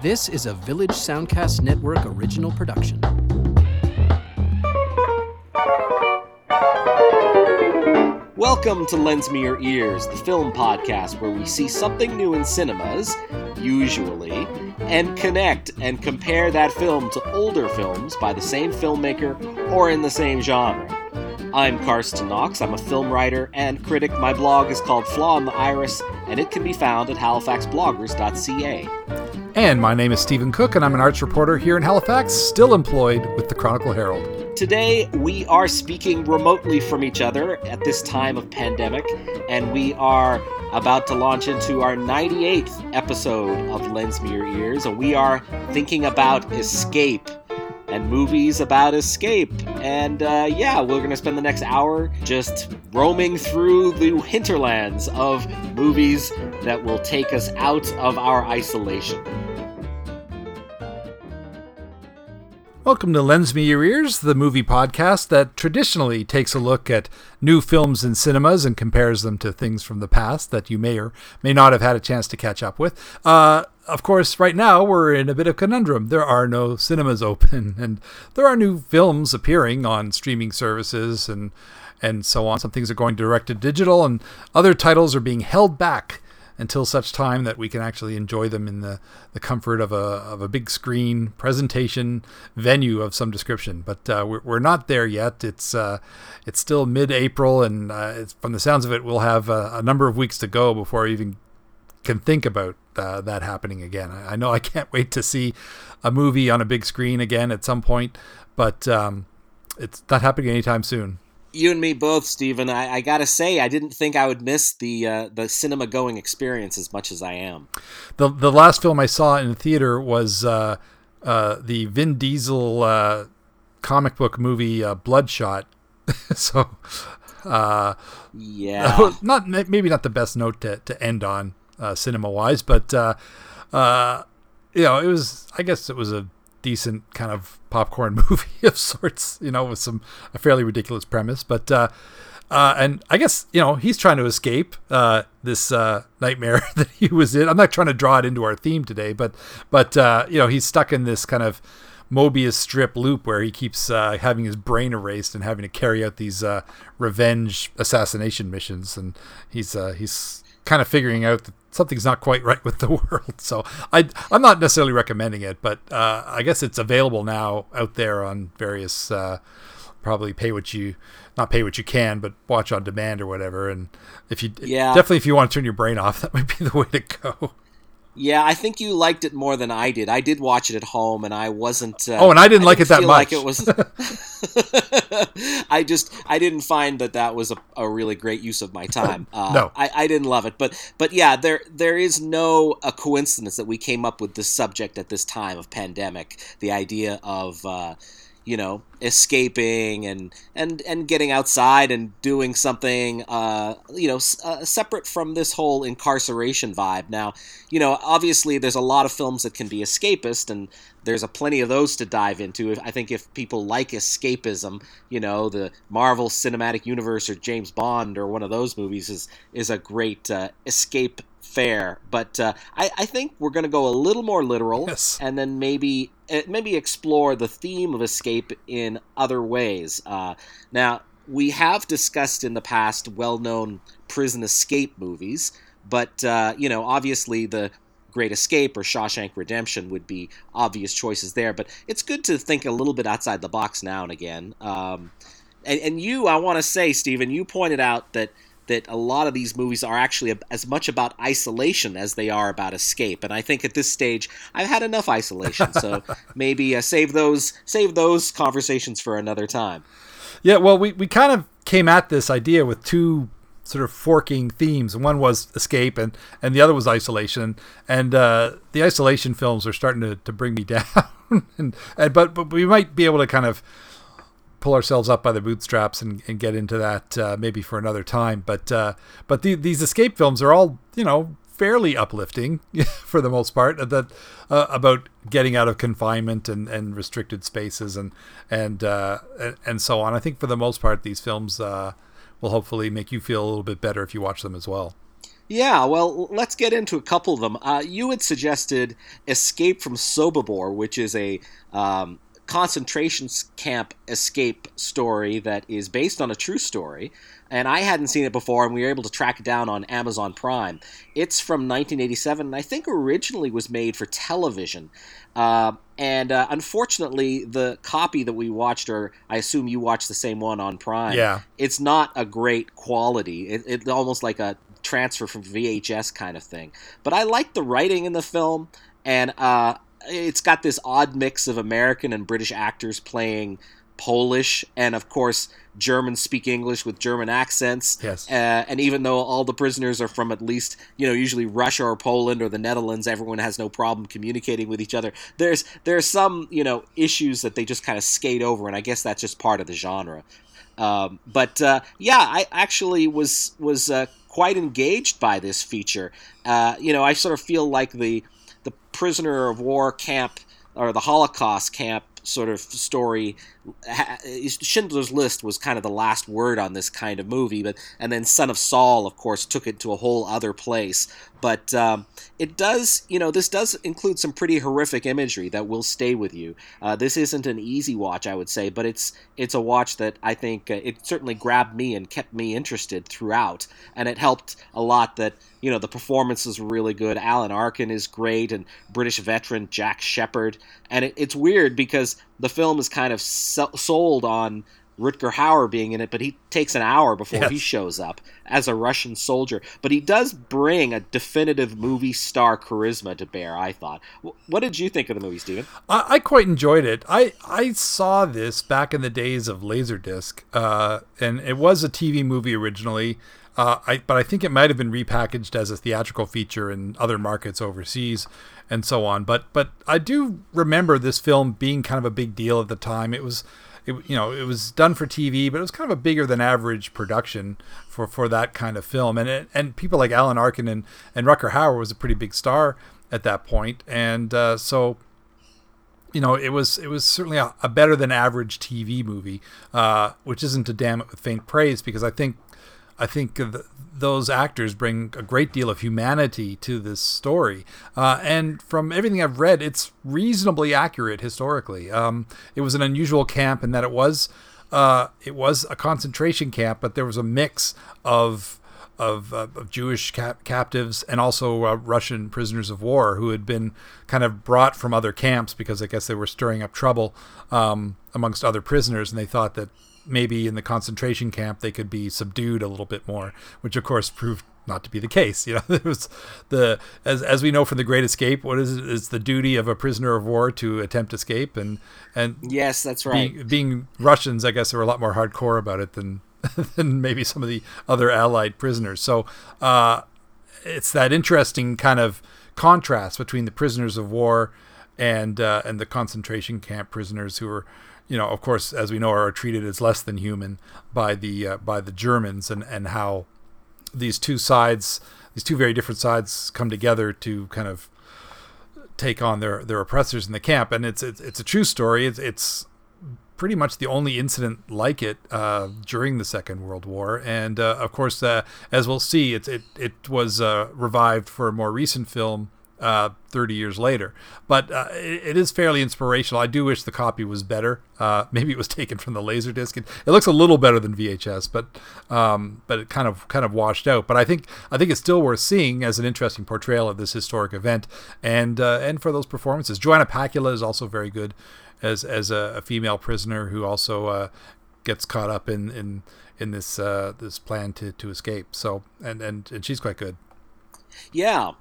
This is a Village Soundcast Network original production. Welcome to Lens Me Your Ears, the film podcast where we see something new in cinemas, usually, and connect and compare that film to older films by the same filmmaker or in the same genre. I'm Karsten Knox. I'm a film writer and critic. My blog is called Flaw in the Iris, and it can be found at halifaxbloggers.ca. And my name is Stephen Cooke, and I'm an arts reporter here in Halifax, still employed with the Chronicle Herald. Today, we are speaking remotely from each other at this time of pandemic, and we are about to launch into our 98th episode of Lens Me Your Ears, and we are thinking about escape and movies about escape. And uh, yeah, we're going to spend the next hour just roaming through the hinterlands of movies that will take us out of our isolation. Welcome to Lens Me Your Ears, the movie podcast that traditionally takes a look at new films in cinemas and compares them to things from the past that you may or may not have had a chance to catch up with. Uh, of course, right now we're in a bit of conundrum. There are no cinemas open, and there are new films appearing on streaming services and and so on. Some things are going direct to digital, and other titles are being held back until such time that we can actually enjoy them in the, the comfort of a, of a big screen presentation venue of some description. But uh, we're, we're not there yet. It's uh, it's still mid-April, and uh, from the sounds of it, we'll have a, a, number of weeks to go before we even can think about uh, that happening again. I, I, know I can't wait to see a movie on a big screen again at some point, but um, it's not happening anytime soon you and me both, Stephen. I, I, gotta say, I didn't think I would miss the uh, the cinema going experience as much as I am. The the last film I saw in the theater was uh, uh, the Vin Diesel uh, comic book movie uh, Bloodshot. so, uh, yeah, not maybe not the best note to, to end on cinema wise, but you know, it was. I guess it was a decent kind of popcorn movie of sorts, you know, with some a fairly ridiculous premise. But uh, uh, and I guess you know he's trying to escape uh, this uh, nightmare that he was in. I'm not trying to draw it into our theme today, but but uh, you know he's stuck in this kind of Mobius strip loop where he keeps uh, having his brain erased and having to carry out these uh, revenge assassination missions, and he's uh, he's kind of figuring out that something's not quite right with the world. So I I'm not necessarily recommending it, but uh, I guess it's available now out there on various uh, probably pay what you not pay what you can, but watch on demand or whatever. And if you yeah. definitely if you want to turn your brain off, that might be the way to go. Yeah, I think you liked it more than I did. I did watch it at home, and I wasn't. Uh, oh, and I didn't I like didn't it that much. Like it was. I just I didn't find that that was a, a really great use of my time. Uh, no, I, I didn't love it, but but yeah, there there is no a coincidence that we came up with this subject at this time of pandemic. The idea of. Uh, you know escaping and and and getting outside and doing something uh, you know uh, separate from this whole incarceration vibe. Now you know obviously there's a lot of films that can be escapist and there's a plenty of those to dive into i think if people like escapism you know the marvel cinematic universe or james bond or one of those movies is is a great uh, escape fare, but uh, I, I, think we're going to go a little more literal, yes. and then maybe uh, maybe explore the theme of escape in other ways. Uh, now, we have discussed in the past well-known prison escape movies, but uh, you know, obviously the Great Escape or Shawshank Redemption would be obvious choices there. But it's good to think a little bit outside the box now and again. Um, and, and you, I want to say, Stephen, you pointed out that that a lot of these movies are actually as much about isolation as they are about escape. And I think at this stage, I've had enough isolation. So maybe uh, save those save those conversations for another time. Yeah, well, we, we kind of came at this idea with two sort of forking themes. One was escape, and, and the other was isolation. And uh, the isolation films are starting to, to bring me down. and, and but but we might be able to kind of pull ourselves up by the bootstraps and, and get into that uh, maybe for another time. But uh, but the, these escape films are all you know fairly uplifting for the most part. That uh, about getting out of confinement and, and restricted spaces and and, uh, and so on. I think for the most part these films uh, will hopefully make you feel a little bit better if you watch them as well. Yeah, well, let's get into a couple of them. Uh, you had suggested Escape from Sobibor, which is a um, concentration camp escape story that is based on a true story. And I hadn't seen it before, and we were able to track it down on Amazon Prime. It's from 1987, and I think originally was made for television. Uh, and uh, unfortunately, the copy that we watched, or I assume you watched the same one on Prime, Yeah. it's not a great quality. It, it's almost like a transfer from VHS kind of thing. But I like the writing in the film, and uh, it's got this odd mix of American and British actors playing Polish, and of course Germans speak English with German accents. Yes. Uh, and even though all the prisoners are from at least you know usually Russia or Poland or the Netherlands, everyone has no problem communicating with each other. There's there's some you know issues that they just kind of skate over, and I guess that's just part of the genre. Um, but uh, yeah, I actually was was uh, quite engaged by this feature. Uh, you know, I sort of feel like the the prisoner of war camp or the Holocaust camp sort of story. Schindler's List was kind of the last word on this kind of movie, but and then Son of Saul, of course, took it to a whole other place. But um, it does, you know, this does include some pretty horrific imagery that will stay with you. Uh, this isn't an easy watch, I would say, but it's it's a watch that I think uh, it certainly grabbed me and kept me interested throughout, and it helped a lot that you know the performances were really good. Alan Arkin is great, and British veteran Jack Shepherd, and it, it's weird because the film is kind of sold on Rutger Hauer being in it, but he takes an hour before Yes. he shows up as a Russian soldier. But he does bring a definitive movie star charisma to bear. I thought. What did you think of the movie, Stephen? I, I quite enjoyed it. I, I saw this back in the days of Laserdisc, uh, and it was a TV movie originally. Uh, I, but I think it might have been repackaged as a theatrical feature in other markets overseas, and so on. But but I do remember this film being kind of a big deal at the time. It was, it, you know, it was done for TV, but it was kind of a bigger than average production for, for that kind of film. And it, and people like Alan Arkin and and Rutger Hauer was a pretty big star at that point. and uh, so you know, it was it was certainly a, a better than average TV movie, uh, which isn't to damn it with faint praise because I think I think th- those actors bring a great deal of humanity to this story, uh, and from everything I've read, it's reasonably accurate historically. Um, it was an unusual camp in that it was uh, it was a concentration camp, but there was a mix of of, uh, of Jewish cap- captives and also uh, Russian prisoners of war who had been kind of brought from other camps because I guess they were stirring up trouble um, amongst other prisoners, and they thought that maybe in the concentration camp they could be subdued a little bit more, which of course proved not to be the case. You know, it was the as as we know from the Great Escape, what is it? It's the duty of a prisoner of war to attempt escape, and and Yes, that's right. being, being Russians, I guess they were a lot more hardcore about it than than maybe some of the other Allied prisoners. So uh, it's that interesting kind of contrast between the prisoners of war and uh, and the concentration camp prisoners who are, you know, of course, as we know, are treated as less than human by the uh, by the Germans, and and how these two sides, these two very different sides, come together to kind of take on their their oppressors in the camp, and it's it's, it's a true story. It's it's pretty much the only incident like it uh, during the Second World War, and uh, of course, uh, as we'll see, it it it was uh, revived for a more recent film. Uh, 30 years later, but uh, it, it is fairly inspirational. I do wish the copy was better. Uh, maybe it was taken from the Laserdisc. It, it looks a little better than VHS, but um, but it kind of kind of washed out. But I think I think it's still worth seeing as an interesting portrayal of this historic event, and uh, and for those performances. Joanna Pacula is also very good as as a, a female prisoner who also uh, gets caught up in in in this uh, this plan to, to escape. So and, and and she's quite good. Yeah.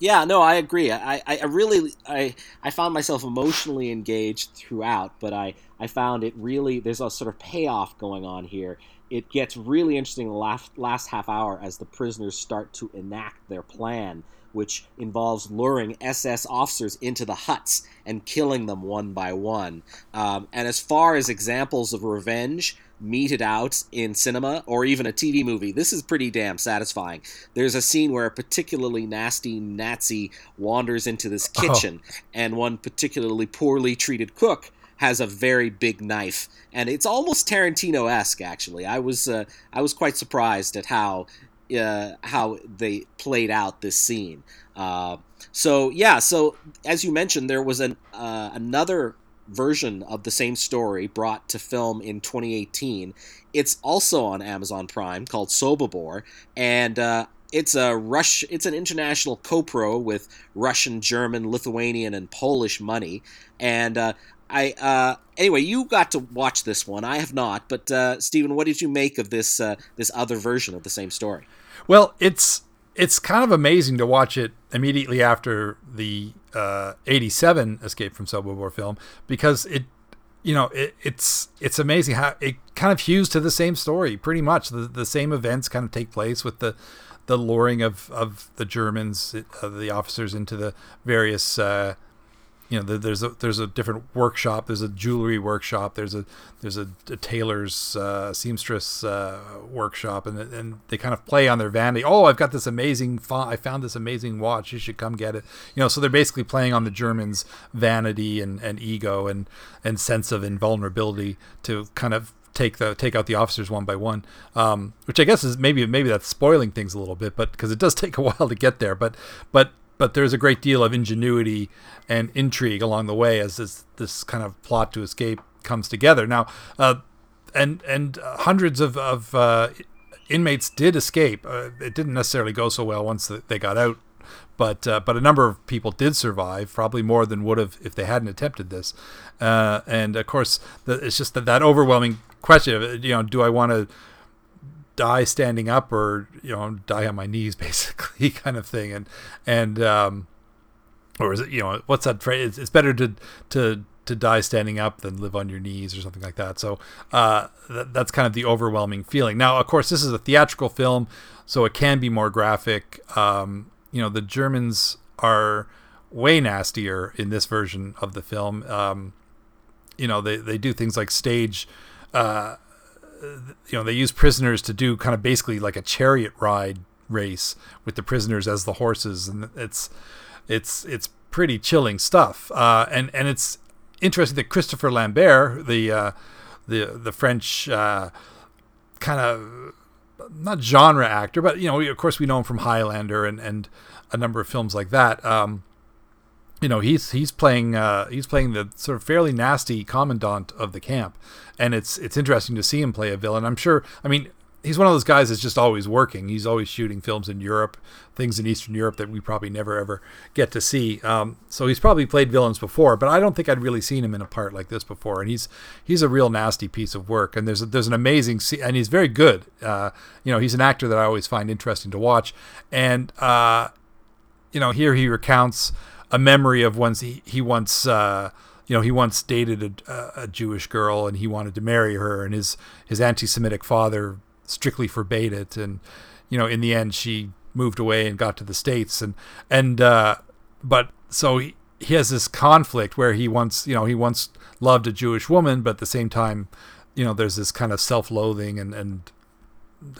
Yeah, no, I agree. I, I, really I I found myself emotionally engaged throughout, but I, I found it really there's a sort of payoff going on here. It gets really interesting the last last half hour as the prisoners start to enact their plan, which involves luring SS officers into the huts and killing them one by one. Um, and as far as examples of revenge, meted out in cinema or even a TV movie, this is pretty damn satisfying. There's a scene where a particularly nasty Nazi wanders into this kitchen, and one particularly poorly treated cook has a very big knife, and it's almost Tarantino-esque. Actually, I was uh, I was quite surprised at how uh, how they played out this scene. Uh, so yeah, so as you mentioned, there was an uh, another version of the same story brought to film in 2018. It's also on Amazon Prime called Sobibor, and uh, it's a Rush. It's an international co-pro with Russian, German, Lithuanian, and Polish money. And uh, I uh, anyway, you got to watch this one. I have not. But uh, Stephen, what did you make of this uh, this other version of the same story? Well, it's it's kind of amazing to watch it immediately after the uh, 87 Escape from Sobibor film because it you know it, it's it's amazing how it kind of hews to the same story pretty much. The, the same events kind of take place with the the luring of, of the Germans, uh, the officers into the various uh, you know, there's a there's a different workshop. There's a jewelry workshop. There's a there's a, a tailor's uh, seamstress uh, workshop, and and they kind of play on their vanity. Oh, I've got this amazing. Fa- I found this amazing watch. You should come get it. You know, so they're basically playing on the Germans' vanity and, and ego and and sense of invulnerability to kind of take the take out the officers one by one, um, which I guess is maybe maybe that's spoiling things a little bit, but because it does take a while to get there. But but but there's a great deal of ingenuity and intrigue along the way as this this kind of plot to escape comes together. Now, uh, and and hundreds of of uh, inmates did escape. Uh, it didn't necessarily go so well once they got out, but uh, but a number of people did survive, probably more than would have if they hadn't attempted this. Uh, and of course, the, it's just that that overwhelming question of you know, do I want to die standing up or you know die on my knees basically kind of thing. And and um or is it you know what's that phrase? It's better to to to die standing up than live on your knees or something like that. So uh th- that's kind of the overwhelming feeling. Now of course this is a theatrical film so it can be more graphic. Um you know the germans are way nastier in this version of the film. Um you know they they do things like stage uh you know they use prisoners to do kind of basically like a chariot ride race with the prisoners as the horses and it's it's it's pretty chilling stuff. Uh, and and it's interesting that Christopher Lambert the uh, the the French uh, kind of not genre actor but you know of course we know him from Highlander and and a number of films like that. Um, you know he's he's playing uh, he's playing the sort of fairly nasty commandant of the camp, and it's it's interesting to see him play a villain. I'm sure. I mean, he's one of those guys that's just always working. He's always shooting films in Europe, things in Eastern Europe that we probably never ever get to see. Um, so he's probably played villains before, but I don't think I'd really seen him in a part like this before. And he's he's a real nasty piece of work. And there's a, there's an amazing scene, and he's very good. Uh, you know, he's an actor that I always find interesting to watch. And uh, you know, here he recounts a memory of once he, he once uh, you know he once dated a, a, Jewish girl and he wanted to marry her and his his anti-Semitic father strictly forbade it. And you know in the end she moved away and got to the states. And and uh, but so he, he has this conflict where he once you know he once loved a Jewish woman but at the same time you know there's this kind of self-loathing and and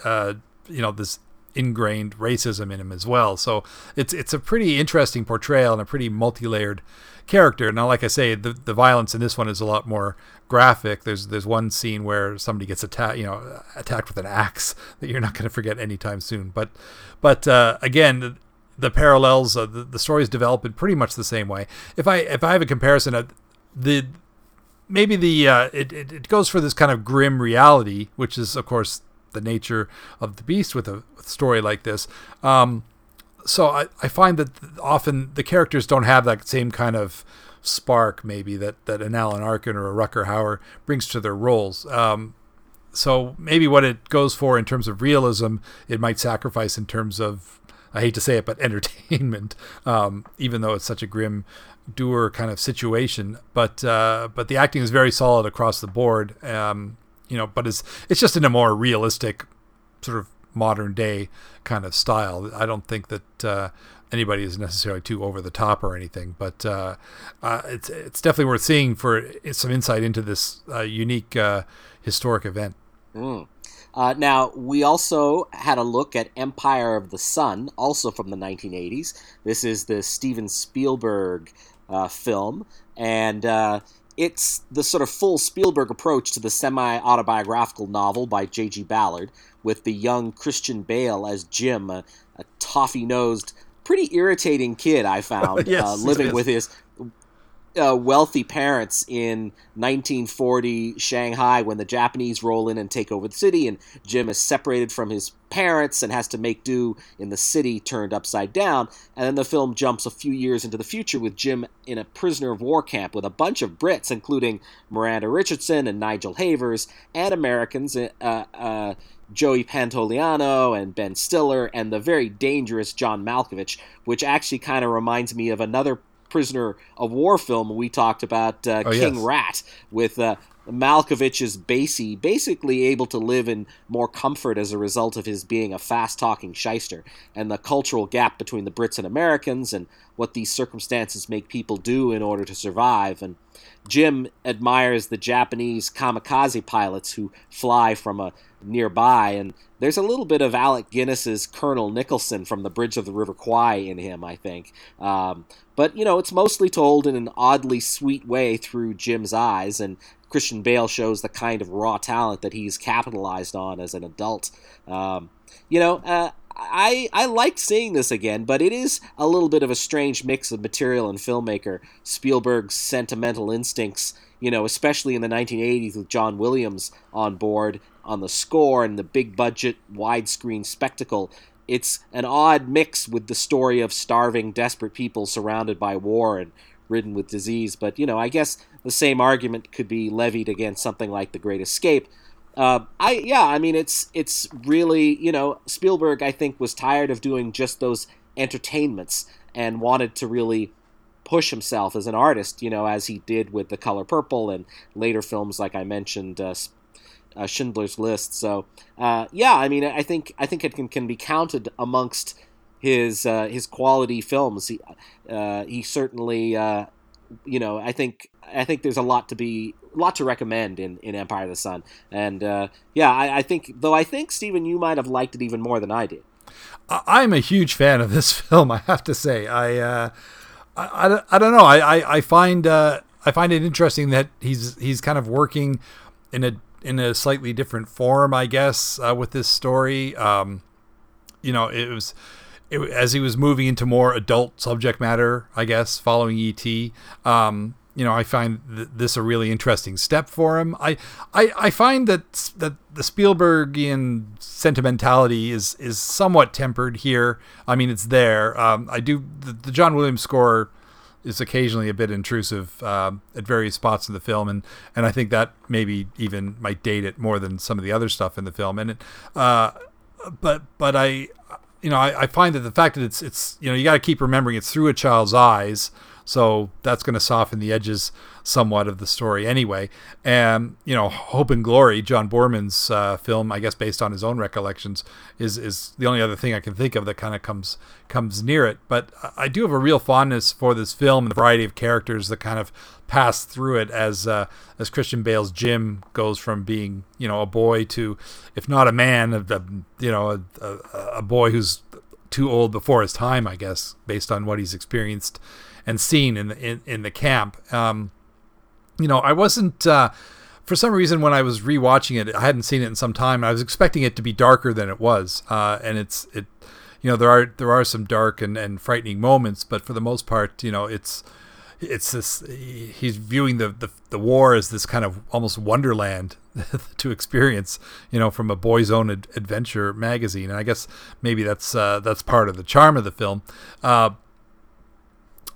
uh, you know this ingrained racism in him as well. So it's it's a pretty interesting portrayal and a pretty multi-layered character. Now, like I say, the the violence in this one is a lot more graphic. There's there's one scene where somebody gets attacked, you know, attacked with an axe that you're not going to forget anytime soon. But but uh, again. The, parallels, uh, the, the stories develop in pretty much the same way. If I if I have a comparison, uh, the maybe the uh, it, it, it goes for this kind of grim reality, which is of course the nature of the beast with a story like this. Um, so I, I find that often the characters don't have that same kind of spark maybe that, that an Alan Arkin or a Rutger Hauer brings to their roles. Um, so maybe what it goes for in terms of realism, it might sacrifice in terms of, I hate to say it, but entertainment, um, even though it's such a grim doer kind of situation. But uh, but the acting is very solid across the board. Um, you know, but it's it's just in a more realistic sort of modern day kind of style. I don't think that uh, anybody is necessarily too over the top or anything, but uh, uh, it's it's definitely worth seeing for some insight into this uh, unique uh, historic event. Mm. Uh, now, we also had a look at Empire of the Sun, also from the 1980s. This is the Steven Spielberg film, and it's the sort of full Spielberg approach to the semi autobiographical novel by J.G. Ballard, with the young Christian Bale as Jim, a, a toffee nosed, pretty irritating kid. I found Yes, uh, living yes. with his uh, wealthy parents in 1940 Shanghai when the Japanese roll in and take over the city, and Jim is separated from his parents and has to make do in the city turned upside down. And then the film jumps a few years into the future with Jim in a prisoner of war camp with a bunch of Brits, including Miranda Richardson and Nigel Havers, and Americans. Uh, uh, Joey Pantoliano and Ben Stiller, and the very dangerous John Malkovich, which actually kind of reminds me of another prisoner of war film we talked about, uh, Oh, King yes. Rat, with uh, Malkovich's Basie basically able to live in more comfort as a result of his being a fast talking shyster, and the cultural gap between the Brits and Americans, and what these circumstances make people do in order to survive. And Jim admires the Japanese kamikaze pilots who fly from a nearby, and there's a little bit of Alec Guinness's Colonel Nicholson from the Bridge of the River Kwai in him, I think. Um, but you know, it's mostly told in an oddly sweet way through Jim's eyes, and Christian Bale shows the kind of raw talent that he's capitalized on as an adult. Um, you know, uh, I I liked seeing this again, but it is a little bit of a strange mix of material and filmmaker. Spielberg's sentimental instincts, you know, especially in the 1980s with John Williams on board on the score and the big budget widescreen spectacle. It's an odd mix with the story of starving, desperate people surrounded by war and ridden with disease. But you know, I guess the same argument could be levied against something like The Great Escape. Uh, I yeah, I mean it's it's really you know Spielberg I think was tired of doing just those entertainments and wanted to really push himself as an artist, you know, as he did with The Color Purple and later films like I mentioned, uh, uh, Schindler's List. So uh, yeah, I mean I think I think it can, can be counted amongst his uh, his quality films. He uh, he certainly uh, you know I think I think there's a lot to be a lot to recommend in, in Empire of the Sun. And uh, yeah, I, I think though I think Stephen you might have liked it even more than I did. I'm a huge fan of this film. I have to say, I, I, I, I don't know. I, I, I find, I find it interesting that he's, he's kind of working in a, in a slightly different form, I guess, uh, with this story. Um, you know, it was, it, as he was moving into more adult subject matter, I guess, following ET. Um, you know, I find th- this a really interesting step for him. I, I, I find that that the Spielbergian sentimentality is is somewhat tempered here. I mean, it's there. Um, I do the, the John Williams score is occasionally a bit intrusive um, at various spots in the film, and and I think that maybe even might date it more than some of the other stuff in the film. And it, uh, but but I, you know, I, I find that the fact that it's it's you know you got to keep remembering it's through a child's eyes, so that's going to soften the edges somewhat of the story anyway. And you know, Hope and Glory, John Boorman's uh, film, I guess based on his own recollections, is is the only other thing I can think of that kind of comes comes near it. But I do have a real fondness for this film and the variety of characters that kind of pass through it as uh, as Christian Bale's Jim goes from being you know a boy to, if not a man, a, you know a, a, a boy who's too old before his time, I guess, based on what he's experienced and seen in the in, in the camp. Um, you know, I wasn't uh, for some reason when I was rewatching it, I hadn't seen it in some time. I was expecting it to be darker than it was, uh, and it's it. You know, there are there are some dark and, and frightening moments, but for the most part, you know, it's it's this he's viewing the, the the war as this kind of almost wonderland to experience you know from a boy's own ad- adventure magazine and i guess maybe that's uh, that's part of the charm of the film uh,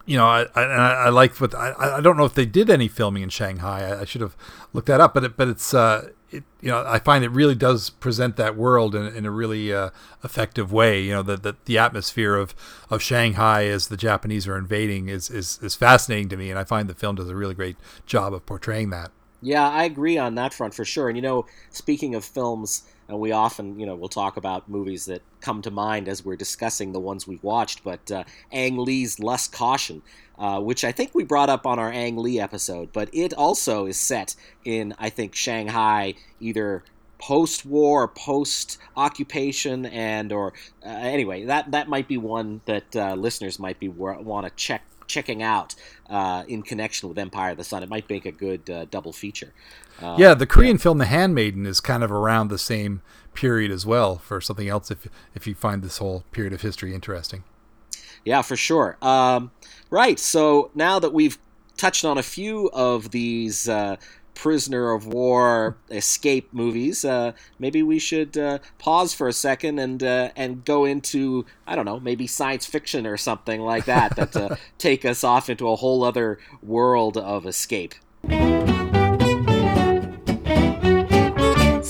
you know, I I, I liked what I I don't know if they did any filming in Shanghai. I, I should have looked that up, but it, but it's uh, it, you know, I find it really does present that world in, in a really uh, effective way. You know, the, the the atmosphere of of Shanghai as the Japanese are invading is is is fascinating to me, and I find the film does a really great job of portraying that. Yeah, I agree on that front for sure. And you know, speaking of films, and we often, you know, we'll talk about movies that come to mind as we're discussing the ones we've watched. But uh, Ang Lee's Lust Caution, uh, which I think we brought up on our Ang Lee episode, but it also is set in, I think, Shanghai, either post-war, post-occupation, and or uh, anyway, that that might be one that uh, listeners might be want to check checking out uh, in connection with Empire of the Sun. It might make a good uh, double feature. Uh, yeah, the Korean yeah. film The Handmaiden is kind of around the same period as well for something else if if you find this whole period of history interesting. Yeah, for sure. Um, right. So now that we've touched on a few of these uh, prisoner of war escape movies, uh, maybe we should uh, pause for a second and uh, and go into I don't know maybe science fiction or something like that that uh, take us off into a whole other world of escape.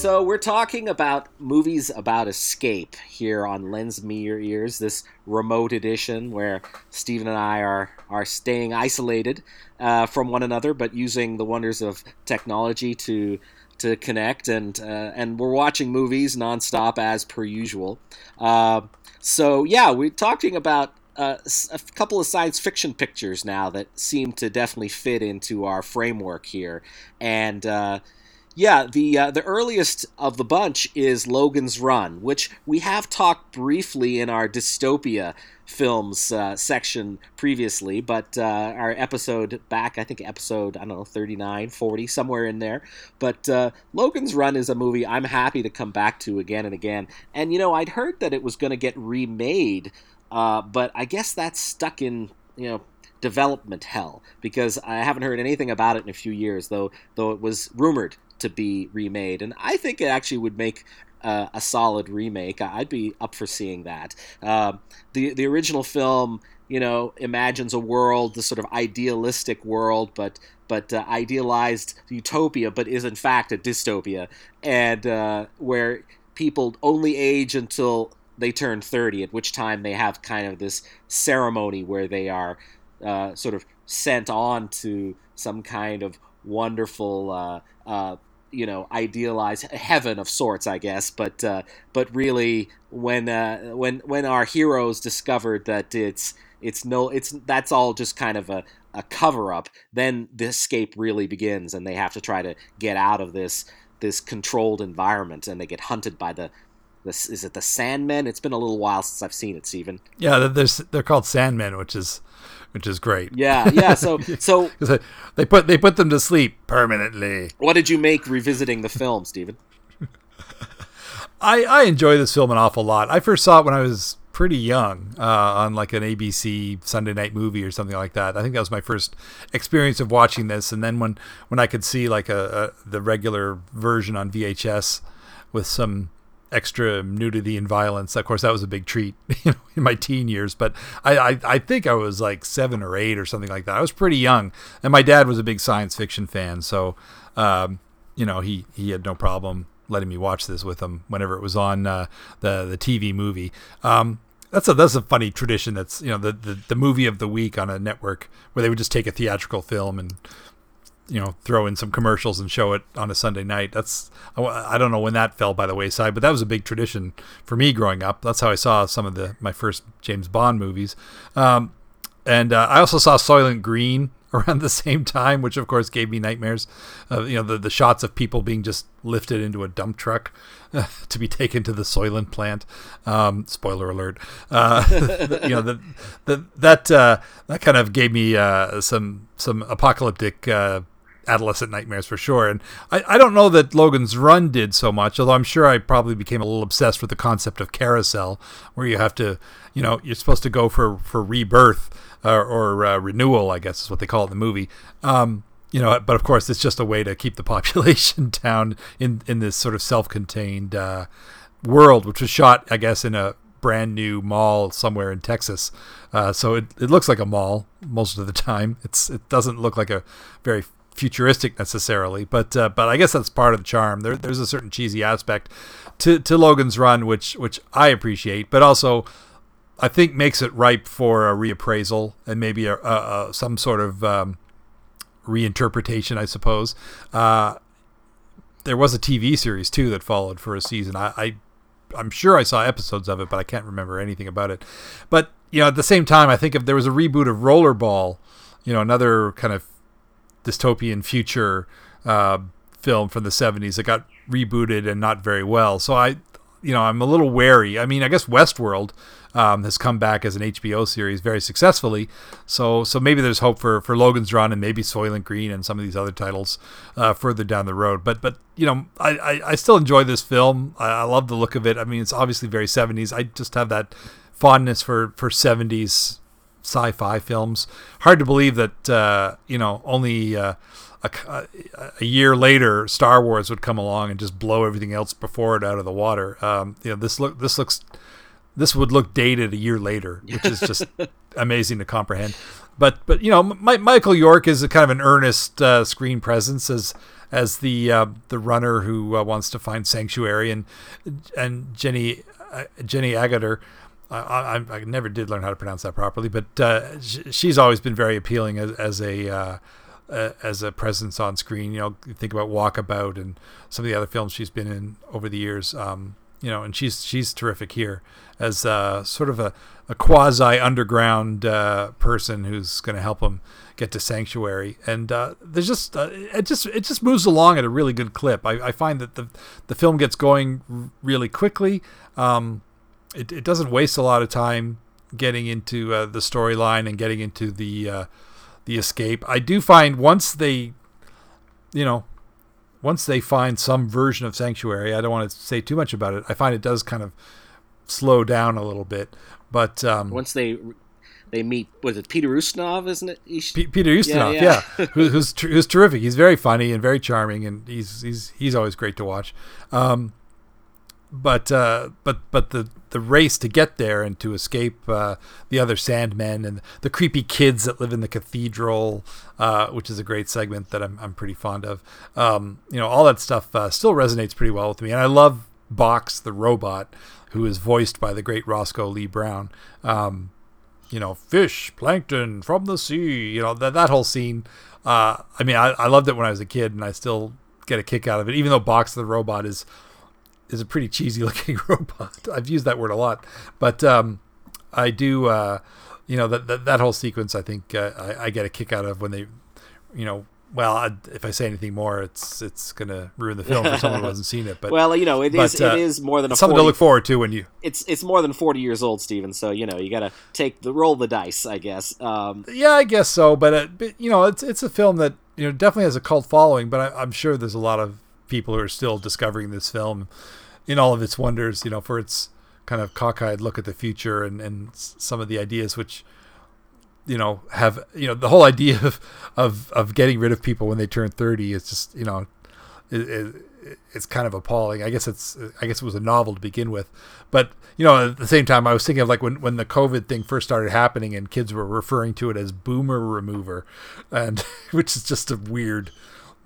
So we're talking about movies about escape here on Lens Me Your Ears, this remote edition where Stephen and I are are staying isolated uh, from one another, but using the wonders of technology to to connect, and uh, and we're watching movies nonstop as per usual. Uh, so yeah, we're talking about uh, a couple of science fiction pictures now that seem to definitely fit into our framework here, and uh, yeah, the uh, the earliest of the bunch is Logan's Run, which we have talked briefly in our dystopia films uh, section previously, but uh, our episode back, I think episode, I don't know, 39, 40, somewhere in there. But uh, Logan's Run is a movie I'm happy to come back to again and again. And, you know, I'd heard that it was going to get remade, uh, but I guess that's stuck in, you know, development hell because I haven't heard anything about it in a few years, though though it was rumored to be remade, and I think it actually would make uh, a solid remake. I'd be up for seeing that. Uh, the the original film, you know, imagines a world, the sort of idealistic world, but but uh, idealized utopia, but is in fact a dystopia, and uh, where people only age until they turn 30, at which time they have kind of this ceremony where they are uh, sort of sent on to some kind of wonderful uh, you know idealized heaven of sorts, I guess. But uh, but really, when uh, when when our heroes discovered that it's it's no it's that's all just kind of a, a cover up, then the escape really begins, and they have to try to get out of this this controlled environment, and they get hunted by the this is it the Sandmen? It's been a little while since I've seen it, Stephen. Yeah, they're called Sandmen, which is which is great. Yeah, yeah. So so they put they put them to sleep permanently. What did you make revisiting the film, Stephen? I I enjoy this film an awful lot. I first saw it when I was pretty young uh, on like an ABC Sunday night movie or something like that. I think that was my first experience of watching this. And then when when I could see like a, a the regular version on VHS with some extra nudity and violence. Of course, that was a big treat you know, in my teen years. But I, I, I, think I was like seven or eight or something like that. I was pretty young, and my dad was a big science fiction fan, so um, you know he he had no problem letting me watch this with him whenever it was on uh, the the TV movie. Um, that's a that's a funny tradition. That's you know the, the the movie of the week on a network where they would just take a theatrical film and you know throw in some commercials and show it on a Sunday night. That's I don't know when that fell by the wayside, but that was a big tradition for me growing up. That's how I saw some of the my first James Bond movies. Um, and uh, I also saw Soylent Green around the same time, which of course gave me nightmares. Uh, you know, the, the shots of people being just lifted into a dump truck to be taken to the Soylent plant. Um, spoiler alert. Uh, you know, the, the, that uh, that kind of gave me uh, some some apocalyptic uh, adolescent nightmares for sure. And I, I don't know that Logan's Run did so much, although I'm sure I probably became a little obsessed with the concept of carousel, where you have to, you know, you're supposed to go for for rebirth uh, or uh, renewal, I guess is what they call it in the movie. Um, you know, but of course, it's just a way to keep the population down in in this sort of self-contained uh, world, which was shot, I guess, in a brand new mall somewhere in Texas. Uh, so it, it looks like a mall most of the time. It's it doesn't look like a very futuristic necessarily, but uh, but I guess that's part of the charm. There, there's a certain cheesy aspect to, to Logan's Run, which which I appreciate, but also I think makes it ripe for a reappraisal and maybe a, a, a some sort of um, reinterpretation, I suppose. Uh, there was a TV series too that followed for a season. I, I I'm sure I saw episodes of it, but I can't remember anything about it. But you know, at the same time, I think if there was a reboot of Rollerball, you know, another kind of dystopian future uh, film from the 70s that got rebooted and not very well. So I you know, I'm a little wary. I mean, I guess Westworld um, has come back as an HBO series very successfully. So so maybe there's hope for, for Logan's Run and maybe Soylent Green and some of these other titles uh, further down the road. But but you know I, I, I still enjoy this film. I, I, love the look of it. I mean it's obviously very 70s. I just have that fondness for for 70s sci-fi films. Hard to believe that uh, you know only. Uh, a, a, year later, Star Wars would come along and just blow everything else before it out of the water. Um, you know, this look this looks this would look dated a year later, which is just amazing to comprehend. But but you know, My, Michael York is a kind of an earnest uh, screen presence as as the uh, the runner who uh, wants to find sanctuary, and and Jenny uh, Jenny Agutter. I, I, I, never did learn how to pronounce that properly, but uh, she's always been very appealing as, as a uh, as a presence on screen. You know, think about Walkabout and some of the other films she's been in over the years. Um, you know, and she's she's terrific here as uh, sort of a, a quasi underground uh, person who's going to help him get to sanctuary. And uh, there's just uh, it just it just moves along at a really good clip. I, I find that the the film gets going really quickly. Um, it it doesn't waste a lot of time getting into uh, the storyline and getting into the uh, the escape. I do find once they, you know, once they find some version of Sanctuary, I don't want to say too much about it. I find it does kind of slow down a little bit, but um, once they they meet, was it Peter Ustinov, isn't it? P- Peter Ustinov, yeah, yeah. yeah. Who, who's who's terrific. He's very funny and very charming, and he's he's he's always great to watch. Um, but uh, but but the the race to get there and to escape uh, the other Sandmen and the creepy kids that live in the cathedral, uh, which is a great segment that I'm I'm pretty fond of. Um, you know, all that stuff uh, still resonates pretty well with me, and I love Box the robot, who is voiced by the great Roscoe Lee Browne. Um, you know, fish, plankton from the sea. You know that that whole scene. Uh, I mean, I, I loved it when I was a kid, and I still get a kick out of it, even though Box the robot is is a pretty cheesy looking robot. I've used that word a lot, but um, I do. Uh, you know that, that, that whole sequence. I think uh, I, I, get a kick out of when they, you know. Well, I, if I say anything more, it's it's gonna ruin the film for someone who hasn't seen it. But well, you know, it but, is, uh, it is more than a something 40, to look forward to when you. It's it's more than forty years old, Stephen. So you know you gotta take the roll the dice, I guess. Um, yeah, I guess so. But, uh, but you know, it's it's a film that you know definitely has a cult following. But I, I'm sure there's a lot of people who are still discovering this film in all of its wonders, you know, for its kind of cockeyed look at the future and, and some of the ideas which, you know, have, you know, the whole idea of, of, of getting rid of people when they turn 30 is just, you know, it, it, it's kind of appalling. I guess it's, I guess it was a novel to begin with, but you know, at the same time, I was thinking of like when, when the COVID thing first started happening and kids were referring to it as boomer remover and which is just a weird,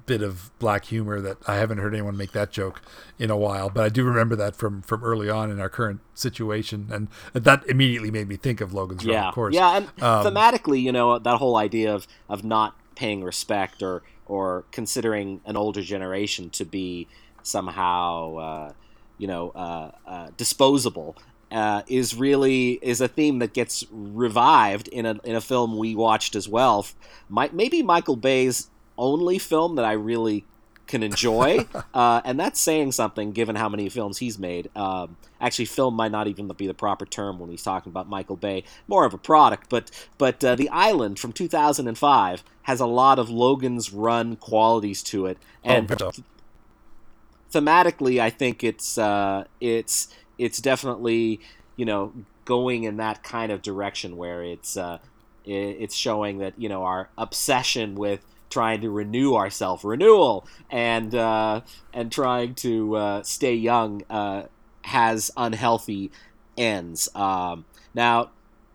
bit of black humor that I haven't heard anyone make that joke in a while, but I do remember that from from early on in our current situation, and that immediately made me think of Logan's yeah. Run, of course. Yeah, and um, thematically, you know, that whole idea of of not paying respect or or considering an older generation to be somehow, uh, you know, uh, uh, disposable. Uh, is really is a theme that gets revived in a in a film we watched as well. My, maybe Michael Bay's only film that I really can enjoy, uh, and that's saying something given how many films he's made. Um, actually, film might not even be the proper term when he's talking about Michael Bay. More of a product, but but uh, The Island from 2005 has a lot of Logan's Run qualities to it, oh, and oh, thematically, I think it's uh, it's it's definitely you know going in that kind of direction where it's uh, it's showing that you know our obsession with trying to renew our self renewal and uh, and trying to uh, stay young uh, has unhealthy ends. Um, now,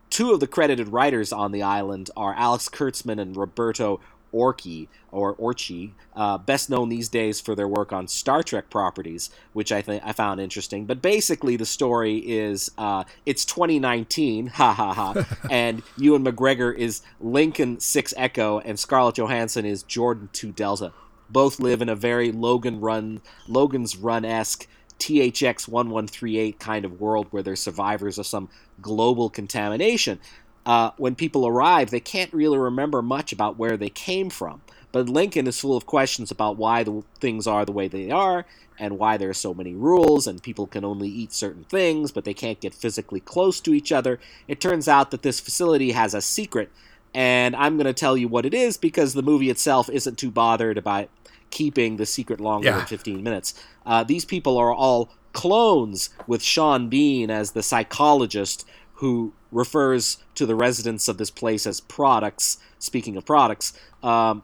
two of the credited writers on the island are Alex Kurtzman and Roberto Orci or Orci, uh, best known these days for their work on Star Trek properties, which I think I found interesting. But basically, the story is uh, it's 2019, ha ha ha, and Ewan McGregor is Lincoln Six Echo, and Scarlett Johansson is Jordan Two Delta. Both live in a very Logan Run, Logan's Run esque. THX 1138 kind of world where they're survivors of some global contamination uh, when people arrive, they can't really remember much about where they came from. But Lincoln is full of questions about why the things are the way they are and why there are so many rules and people can only eat certain things, but they can't get physically close to each other. It turns out that this facility has a secret, and I'm going to tell you what it is because the movie itself isn't too bothered about keeping the secret longer Yeah. than 15 minutes. Uh, these people are all clones with Sean Bean as the psychologist who refers to the residents of this place as products. Speaking of products, um,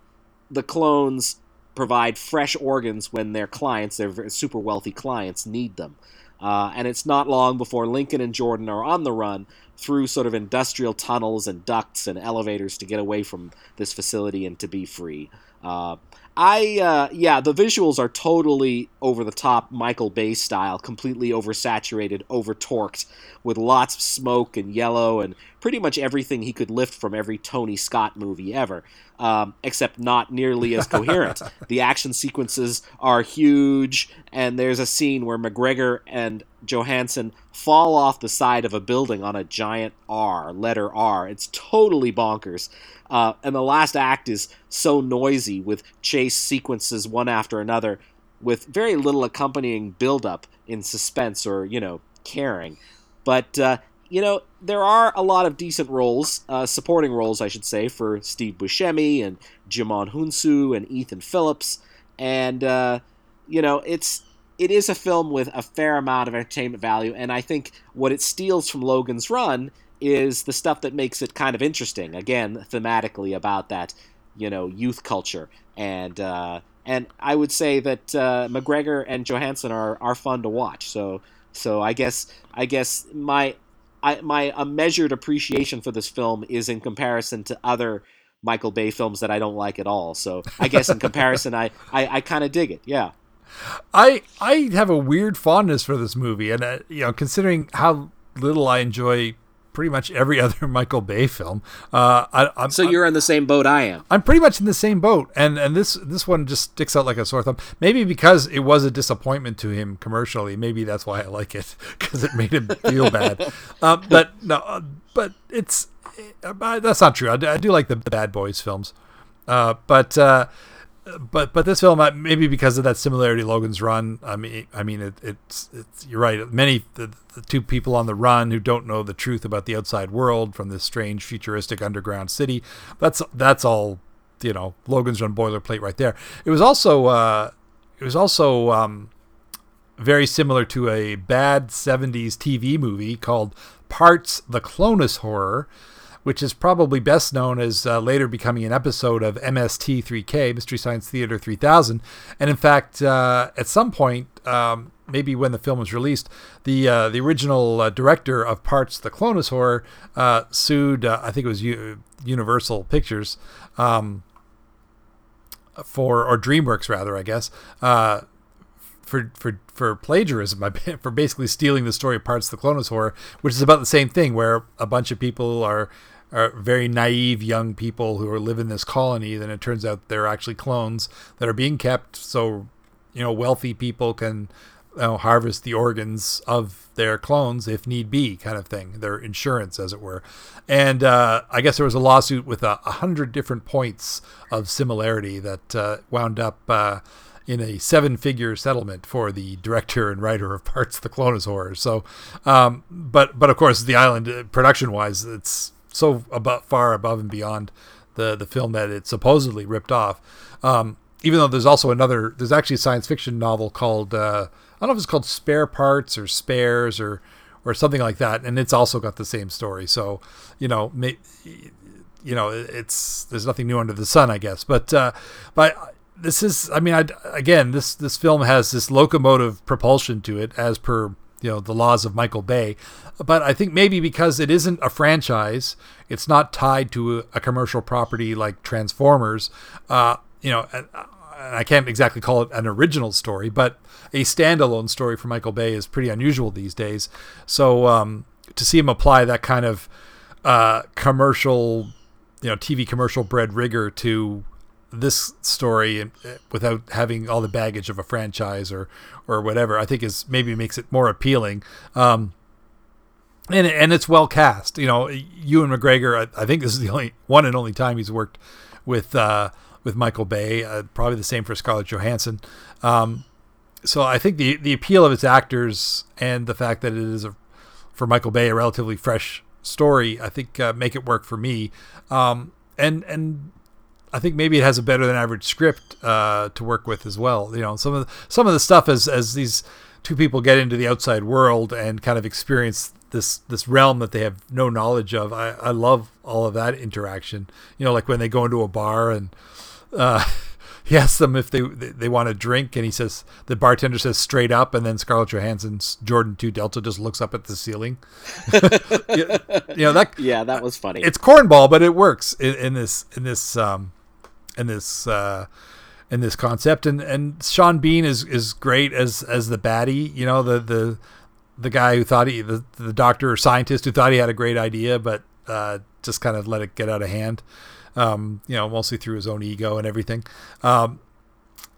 the clones provide fresh organs when their clients, their super wealthy clients, need them. Uh, and it's not long before Lincoln and Jordan are on the run through sort of industrial tunnels and ducts and elevators to get away from this facility and to be free. Uh, I uh, yeah, the visuals are totally over the top, Michael Bay style, completely oversaturated, over torqued, with lots of smoke and yellow and pretty much everything he could lift from every Tony Scott movie ever, um, except not nearly as coherent. the action sequences are huge, and there's a scene where McGregor and Johansson fall off the side of a building on a giant R, letter R. It's totally bonkers. Uh, and the last act is so noisy with chase sequences one after another with very little accompanying buildup in suspense or, you know, caring. But, uh, you know, there are a lot of decent roles, uh, supporting roles, I should say, for Steve Buscemi and Djimon Hounsou and Ethan Phillips. And, uh, you know, it's it is a film with a fair amount of entertainment value, and I think what it steals from Logan's Run is the stuff that makes it kind of interesting. Again, thematically about that, you know, youth culture, and uh, and I would say that uh, McGregor and Johansson are, are fun to watch. So so I guess I guess my I, my a measured appreciation for this film is in comparison to other Michael Bay films that I don't like at all. So I guess in comparison, I I, I kind of dig it. Yeah. I I have a weird fondness for this movie, and uh, you know, considering how little I enjoy pretty much every other Michael Bay film, uh, I, I'm So you're in the same boat I am. I'm pretty much in the same boat, and and this this one just sticks out like a sore thumb. Maybe because it was a disappointment to him commercially. Maybe that's why I like it because it made him feel bad. Uh, but no, uh, but it's uh, that's not true. I, do- I do like the, the Bad Boys films, uh, but. But but this film uh, maybe because of that similarity Logan's Run I mean I mean it, it's it's you're right. Many the, the two people on the run who don't know the truth about the outside world from this strange futuristic underground city that's that's all you know Logan's Run boilerplate right there. It was also uh, it was also um, very similar to a bad 70s TV movie called Parts the Clonus Horror which is probably best known as uh, later becoming an episode of MST3K, Mystery Science Theater 3000. And in fact, uh, at some point, um, maybe when the film was released, the uh, the original uh, director of Parts the Clonus Horror uh, sued, uh, I think it was U- Universal Pictures, um, for or DreamWorks rather, I guess. For, for, for plagiarism, for basically stealing the story of Parts of the Clonus Horror, which is about the same thing, where a bunch of people are are very naive young people who are live in this colony. Then it turns out they're actually clones that are being kept so you know wealthy people can you know, harvest the organs of their clones if need be, kind of thing. Their insurance, as it were. And uh, I guess there was a lawsuit with a, a hundred different points of similarity that uh, wound up. Uh, in a seven-figure settlement for the director and writer of Parts of the Clonus Horror. So, um, but but of course, the island uh, production-wise, it's so above, far above and beyond the the film that it supposedly ripped off. Um, even though there's also another, there's actually a science fiction novel called uh, I don't know if it's called Spare Parts or Spares or or something like that, and it's also got the same story. So you know, may, you know, it's there's nothing new under the sun, I guess. But uh, but this is, I mean, I, again, this this film has this locomotive propulsion to it, as per you know the laws of Michael Bay. But I think maybe because it isn't a franchise, it's not tied to a, commercial property like Transformers. Uh, you know, and, and I can't exactly call it an original story, but a standalone story for Michael Bay is pretty unusual these days. So um, to see him apply that kind of uh, commercial, you know, TV commercial bred rigor to this story uh, without having all the baggage of a franchise or or whatever, I think is maybe makes it more appealing. Um, and and it's well cast. You know, Ewan McGregor. I, I think this is the only one and only time he's worked with uh, with Michael Bay. Uh, probably the same for Scarlett Johansson. Um, so I think the the appeal of its actors and the fact that it is a, for Michael Bay a relatively fresh story, I think uh, make it work for me. Um, and and I think maybe it has a better than average script uh, to work with as well. You know, some of the, some of the stuff as as these two people get into the outside world and kind of experience this this realm that they have no knowledge of. I, I love all of that interaction. You know, like when they go into a bar and uh, he asks them if they they want a drink, and he says the bartender says straight up, and then Scarlett Johansson's Jordan Two Delta just looks up at the ceiling. you, you know that yeah, that was funny. It's cornball, but it works in, in this in this um, in this. Uh, in this concept and and Sean Bean is is great as as the baddie you know the the the guy who thought he the, the doctor or scientist who thought he had a great idea but uh, just kind of let it get out of hand um, you know mostly through his own ego and everything um,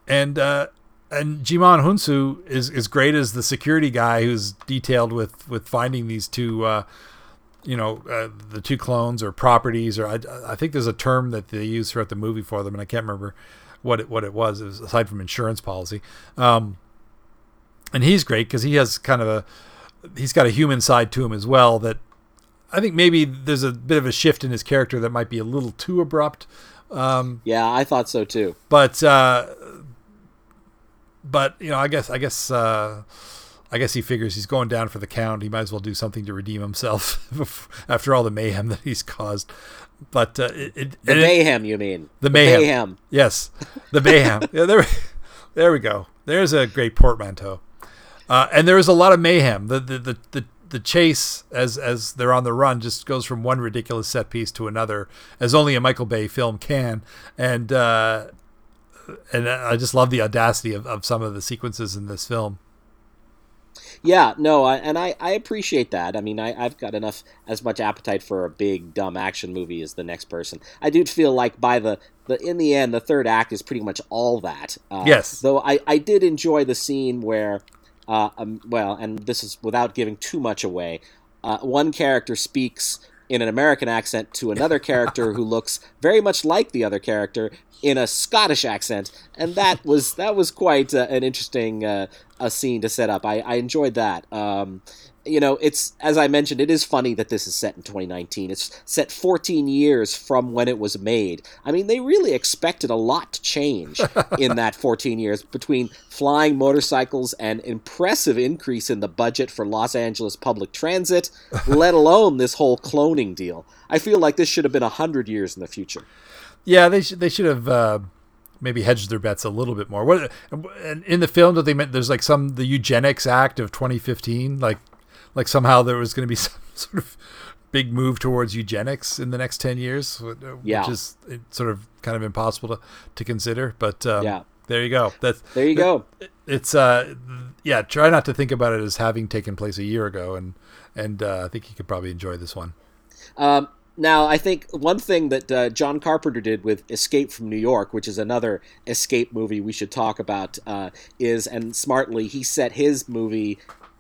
and uh, and Djimon Hounsou is is great as the security guy who's detailed with with finding these two uh, you know uh, the two clones or properties or I, I think there's a term that they use throughout the movie for them and I can't remember what it what it was, it was aside from insurance policy um, and he's great because he has kind of a he's got a human side to him as well that I think maybe there's a bit of a shift in his character that might be a little too abrupt. Um, yeah, I thought so too. But uh, but you know, I guess I guess uh, I guess he figures he's going down for the count. He might as well do something to redeem himself after all the mayhem that he's caused. But uh, it, it, the mayhem, you mean the mayhem? The mayhem. Yes, the mayhem. yeah, there, there we go. There's a great portmanteau. Uh, and there is a lot of mayhem. The, the the, the the chase as as they're on the run just goes from one ridiculous set piece to another, as only a Michael Bay film can. And uh, and I just love the audacity of, of some of the sequences in this film. Yeah, no, I, and I, I appreciate that. I mean, I, I've got enough as much appetite for a big dumb action movie as the next person. I do feel like by the the in the end, the third act is pretty much all that. Uh, yes. Though I I did enjoy the scene where uh, um, well, and this is without giving too much away. Uh, one character speaks in an American accent to another character who looks very much like the other character in a Scottish accent, and that was that was quite uh, an interesting uh, a scene to set up. I, I enjoyed that. Um, you know, it's as I mentioned, it is funny that this is set in 2019. It's set 14 years from when it was made. I mean, they really expected a lot to change in that 14 years between flying motorcycles and impressive increase in the budget for Los Angeles public transit, let alone this whole cloning deal. I feel like this should have been 100 years in the future. Yeah, they should they should have uh maybe hedged their bets a little bit more. What and in the film that they meant there's like some the eugenics act of 2015 like like somehow there was going to be some sort of big move towards eugenics in the next 10 years, which yeah. is sort of kind of impossible to, to consider. But um, yeah. there you go. That's there you go. It's uh, yeah. Try not to think about it as having taken place a year ago, and and uh, I think you could probably enjoy this one. Um, now, I think one thing that uh, John Carpenter did with Escape from New York, which is another escape movie we should talk about, uh, is, and smartly, he set his movie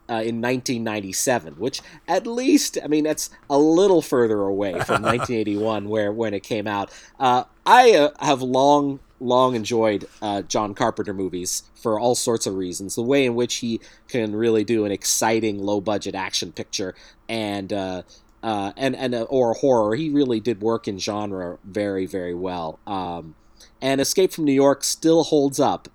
uh, in 1997, which at least, I mean, that's a little further away from 1981, where when it came out. Uh, I uh, have long, long enjoyed uh, John Carpenter movies for all sorts of reasons. The way in which he can really do an exciting, low-budget action picture, and uh, uh, and and or horror. He really did work in genre very, very well. Um, and Escape from New York still holds up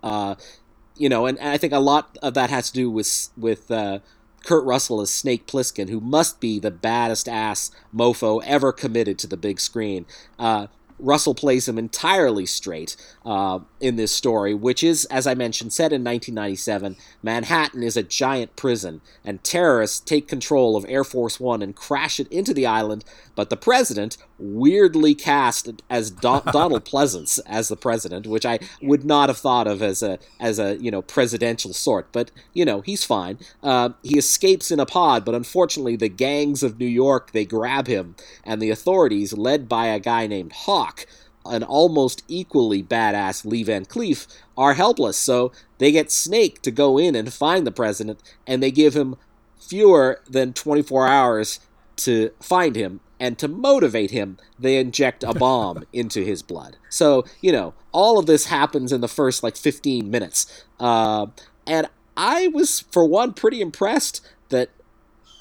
you know, and, and, I think a lot of that has to do with with uh, Kurt Russell as Snake Plissken, who must be the baddest ass mofo ever committed to the big screen. Uh, Russell plays him entirely straight uh, in this story, which is, as I mentioned, set in 1997. Manhattan is a giant prison, and terrorists take control of Air Force One and crash it into the island. But the president, weirdly cast as Don- Donald Pleasence as the president, which I would not have thought of as a as a you know presidential sort, but you know he's fine. Uh, he escapes in a pod, but unfortunately the gangs of New York they grab him, and the authorities, led by a guy named Hawk, an almost equally badass Lee Van Cleef, are helpless. So they get Snake to go in and find the president, and they give him fewer than 24 hours to find him and to motivate him, they inject a bomb into his blood. So, you know, all of this happens in the first like 15 minutes. Uh, and I was, for one, pretty impressed that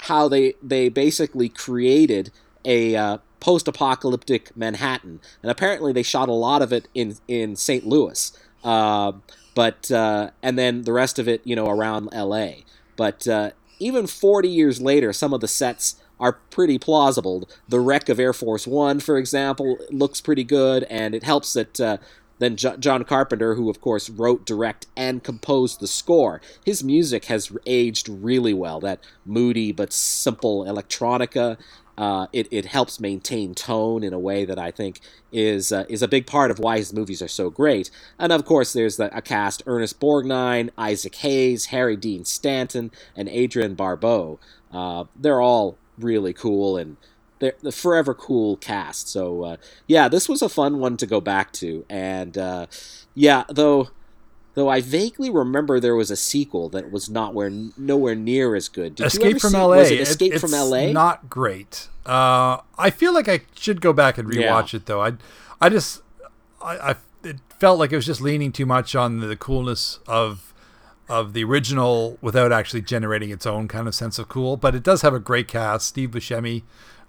how they, they basically created a uh, post apocalyptic Manhattan. And apparently they shot a lot of it in, in St. Louis. Uh, but, uh, and then the rest of it, you know, around LA. But uh, even 40 years later, some of the sets are pretty plausible. The wreck of Air Force One, for example, looks pretty good, and it helps that uh, then John Carpenter, who of course wrote, direct, and composed the score, his music has aged really well. That moody but simple electronica. Uh, it, it helps maintain tone in a way that I think is uh, is a big part of why his movies are so great. And of course, there's the, a cast: Ernest Borgnine, Isaac Hayes, Harry Dean Stanton, and Adrienne Barbeau. Uh, they're all really cool and they're the forever cool cast. So uh, yeah, this was a fun one to go back to, and uh, yeah, though though I vaguely remember there was a sequel that was not where nowhere near as good. Did Escape from see, LA. Was it Escape it, from LA? Not great. Uh, I feel like I should go back and rewatch yeah. it though. I I just I, I it felt like it was just leaning too much on the coolness of of the original without actually generating its own kind of sense of cool. But it does have a great cast. Steve Buscemi,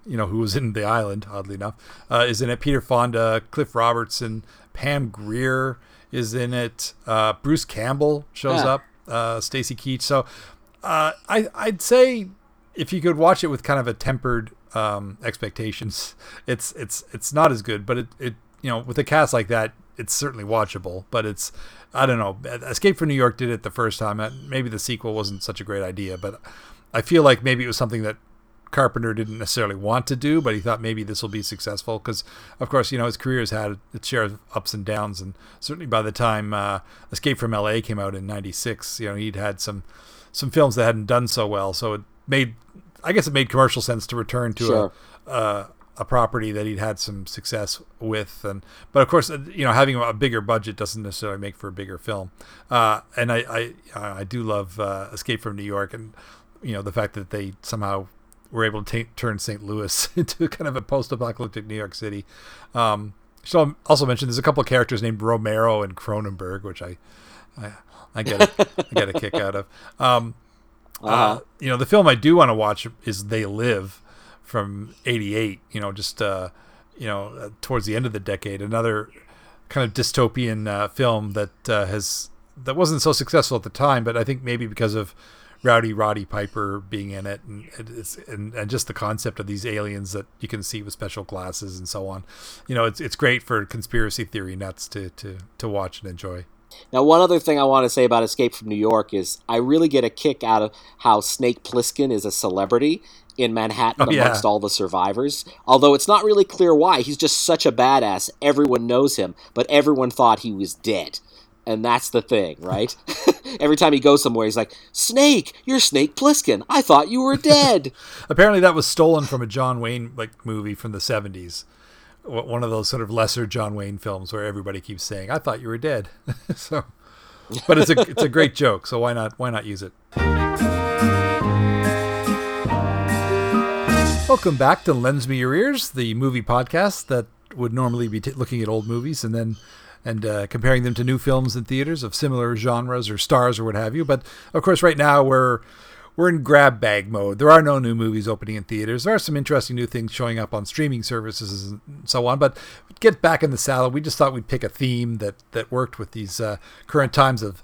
you know, who was in The Island, oddly enough, uh, is in it. Peter Fonda, Cliff Robertson, Pam Grier is in it. Uh, Bruce Campbell shows yeah. up. Uh, Stacy Keach. So uh, I I'd say if you could watch it with kind of a tempered um, expectations, it's it's it's not as good. But it it you know with a cast like that, it's certainly watchable. But it's I don't know. Escape from New York did it the first time. Maybe the sequel wasn't such a great idea, but I feel like maybe it was something that Carpenter didn't necessarily want to do, but he thought maybe this will be successful because, of course, you know his career has had its share of ups and downs, and certainly by the time uh, Escape from L.A. came out in '96, you know he'd had some some films that hadn't done so well, so it made I guess it made commercial sense to return to sure. a. Uh, a property that he'd had some success with, and but of course, uh, you know, having a bigger budget doesn't necessarily make for a bigger film. Uh, and I, I, I do love uh, Escape from New York, and you know, the fact that they somehow were able to t- turn St. Louis into kind of a post-apocalyptic New York City. Um, so also mention there's a couple of characters named Romero and Cronenberg, which I, I, I get, a, I get a kick out of. Um, uh-huh. uh, you know, the film I do want to watch is They Live from 88 you know just uh, you know uh, towards the end of the decade another kind of dystopian uh, film that uh, has that wasn't so successful at the time but i think maybe because of rowdy roddy piper being in it and, and, and just the concept of these aliens that you can see with special glasses and so on. You know it's, it's great for conspiracy theory nuts to, to, to watch and enjoy. Now, one other thing I want to say about Escape from New York is I really get a kick out of how Snake Plissken is a celebrity in Manhattan oh, yeah. amongst all the survivors. Although it's not really clear why. He's just such a badass. Everyone knows him, but everyone thought he was dead. And that's the thing, right? Every time he goes somewhere, he's like, Snake, you're Snake Plissken. I thought you were dead. Apparently, that was stolen from a John Wayne like movie from the 70s. One of those sort of lesser John Wayne films where everybody keeps saying, I thought you were dead. so, but it's a, it's a great joke. So why not, why not use it? Welcome back to Lens Me Your Ears, the movie podcast that would normally be t- looking at old movies and then and uh, comparing them to new films in theaters of similar genres or stars or what have you. But of course, right now we're we're in grab bag mode. There are no new movies opening in theaters. There are some interesting new things showing up on streaming services and so on. But get back in the saddle. We just thought we'd pick a theme that that worked with these uh, current times of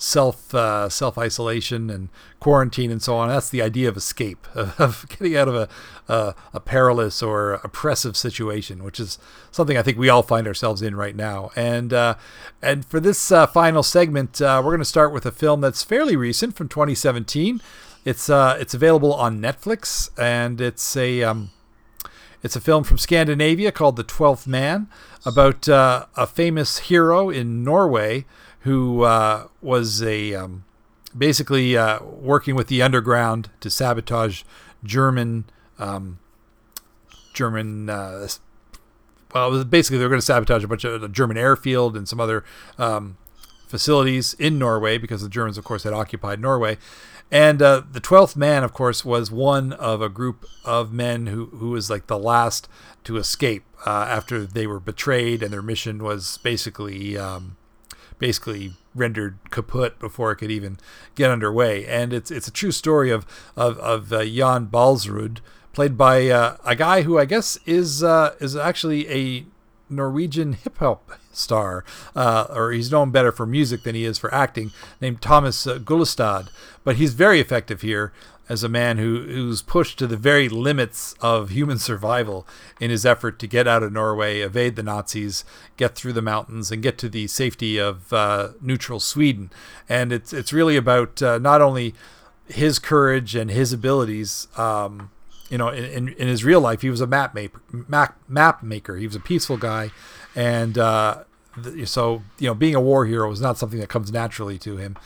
self uh, self isolation and quarantine and so on. That's the idea of escape, of, getting out of a, a, a perilous or oppressive situation, which is something I think we all find ourselves in right now. And uh, and for this uh, final segment, uh, we're going to start with a film that's fairly recent from 2017. It's uh, it's available on Netflix, and it's a um, it's a film from Scandinavia called The Twelfth Man about uh, a famous hero in Norway who uh, was a um, basically uh, working with the underground to sabotage German um, German. Uh, well, basically, they're going to sabotage a bunch of the German airfield and some other um, facilities in Norway because the Germans, of course, had occupied Norway. And uh, the Twelfth Man, of course, was one of a group of men who who was like the last to escape uh, after they were betrayed, and their mission was basically um, basically rendered kaput before it could even get underway. And it's it's a true story of of, of uh, Jan Baalsrud, played by uh, a guy who I guess is uh, is actually a Norwegian hip hop star, uh, or he's known better for music than he is for acting, named Thomas uh. But he's very effective here as a man who, who's pushed to the very limits of human survival in his effort to get out of Norway, evade the Nazis, get through the mountains, and get to the safety of uh, neutral Sweden. And it's it's really about uh, not only his courage and his abilities. Um, you know, in, in, his real life, he was a map maker. Map, map maker. He was a peaceful guy, and uh, so you know, being a war hero is not something that comes naturally to him.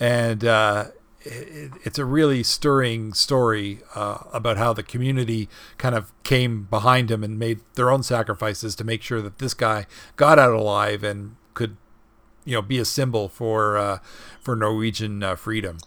And uh, it, it's a really stirring story uh, about how the community kind of came behind him and made their own sacrifices to make sure that this guy got out alive and could, you know, be a symbol for uh, for Norwegian uh, freedom.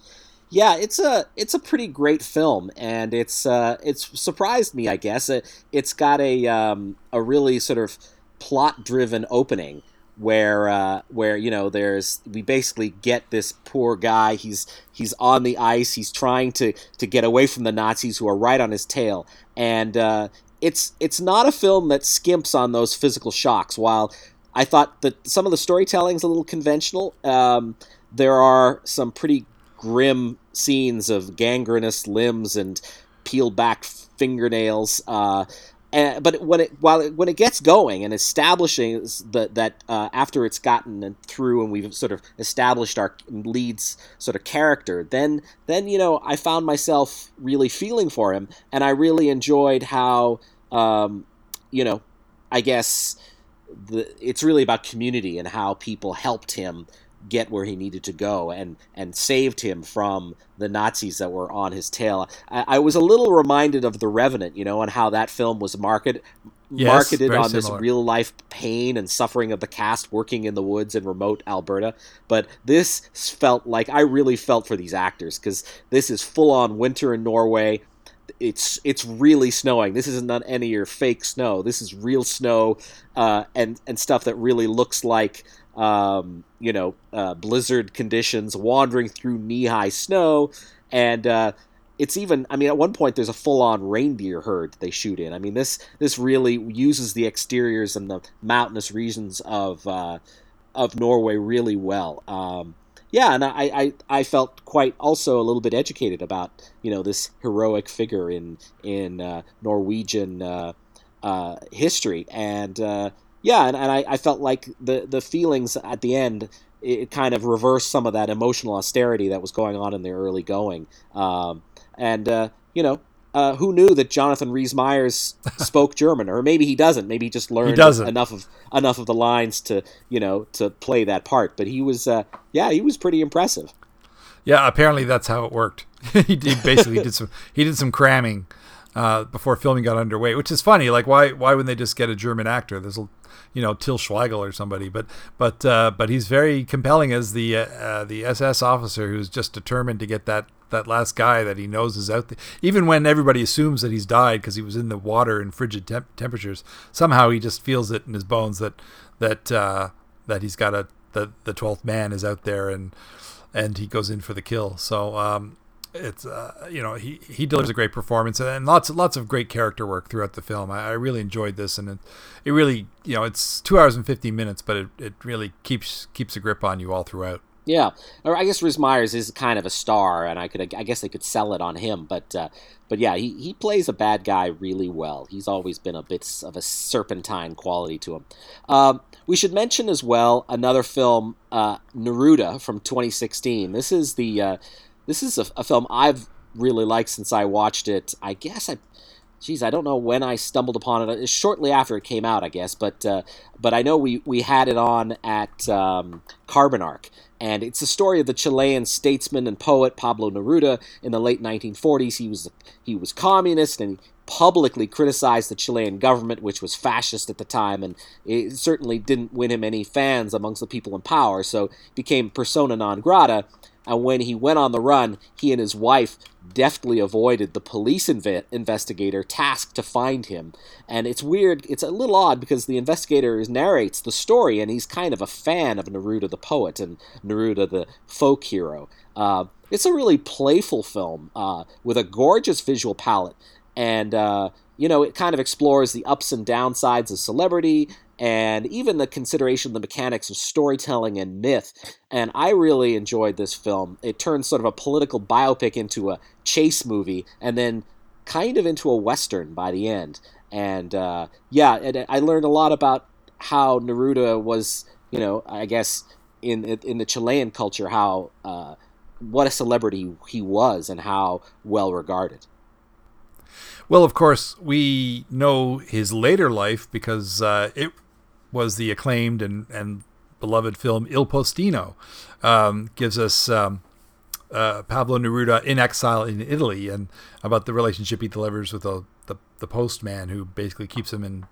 Yeah, it's a it's a pretty great film, and it's uh, it's surprised me. I guess it it's got a um, a really sort of plot driven opening where uh, where you know there's we basically get this poor guy. He's he's on the ice. He's trying to to get away from the Nazis who are right on his tail, and uh, it's it's not a film that skimps on those physical shocks. While I thought that some of the storytelling is a little conventional. Um, there are some pretty grim scenes of gangrenous limbs and peeled back fingernails. Uh, and, but when it while it, when it gets going and establishing that that uh, after it's gotten through and we've sort of established our lead's sort of character, then then you know I found myself really feeling for him, and I really enjoyed how um, you know I guess the it's really about community and how people helped him get where he needed to go and and saved him from the Nazis that were on his tail. I, I was a little reminded of The Revenant, you know, and how that film was marketed yes, marketed on similar. this real life pain and suffering of the cast working in the woods in remote Alberta. But this felt like I really felt for these actors because this is full on winter in Norway. It's it's really snowing. This isn't any of your fake snow. This is real snow uh, and and stuff that really looks like um, you know, uh, blizzard conditions, wandering through knee-high snow, and uh, it's even. I mean, at one point there's a full-on reindeer herd they shoot in. I mean, this this really uses the exteriors and the mountainous regions of uh, of Norway really well. Um, yeah, and I, I, I felt quite also a little bit educated about you know this heroic figure in in uh, Norwegian uh, uh, history, and yeah, and, and I, I felt like the the feelings at the end it kind of reversed some of that emotional austerity that was going on in the early going. Um, and uh, you know, uh, who knew that Jonathan Rhys Meyers spoke German, or maybe he doesn't. Maybe he just learned he enough of enough of the lines to you know to play that part. But he was, uh, yeah, he was pretty impressive. Yeah, apparently that's how it worked. he did basically did some he did some cramming uh, before filming got underway, which is funny. Like why why wouldn't they just get a German actor? There's you know Till Schweiger or somebody, but but uh, but he's very compelling as the uh, uh the SS officer who's just determined to get that that last guy that he knows is out there. Even when everybody assumes that he's died because he was in the water in frigid temp- temperatures, somehow he just feels it in his bones that that uh, that he's got a the the twelfth man is out there and and he goes in for the kill. So um, it's uh, you know he he delivers a great performance and, lots lots of great character work throughout the film. I, I, really enjoyed this and it, it really you know it's two hours and fifty minutes, but it, it really keeps keeps a grip on you all throughout. Yeah, or I guess Rhys Meyers is kind of a star, and I could I guess they could sell it on him, but uh, but yeah, he, he plays a bad guy really well. He's always been a bit of a serpentine quality to him. Um, we should mention as well another film, uh, Neruda from 2016. This is the uh, this is a, a, film I've really liked since I watched it. I guess I geez, I don't know when I stumbled upon it. Shortly after it came out, I guess. But uh, but I know we we had it on at um, Carbon Arc, and it's the story of the Chilean statesman and poet Pablo Neruda in the late 1940s. He was he was communist and He, publicly criticized the Chilean government, which was fascist at the time, and it certainly didn't win him any fans amongst the people in power. So became persona non grata. And when he went on the run, he and his wife deftly avoided the police inve- investigator tasked to find him. And it's weird, it's a little odd because the investigator narrates the story and he's kind of a fan of Neruda the poet and Neruda the folk hero. Uh, it's a really playful film uh, with a gorgeous visual palette. And, uh, you know, it kind of explores the ups and downsides of celebrity and even the consideration of the mechanics of storytelling and myth. And I really enjoyed this film. It turns sort of a political biopic into a chase movie, and then kind of into a western by the end. And uh, yeah, I learned a lot about how Neruda was, you know, I guess in in the Chilean culture, how uh, what a celebrity he was, and how well regarded. Well, of course, we know his later life because uh, it was the acclaimed and, and beloved film Il Postino. Um, gives us um, uh, Pablo Neruda in exile in Italy and about the relationship he delivers with the, the, the postman who basically keeps him in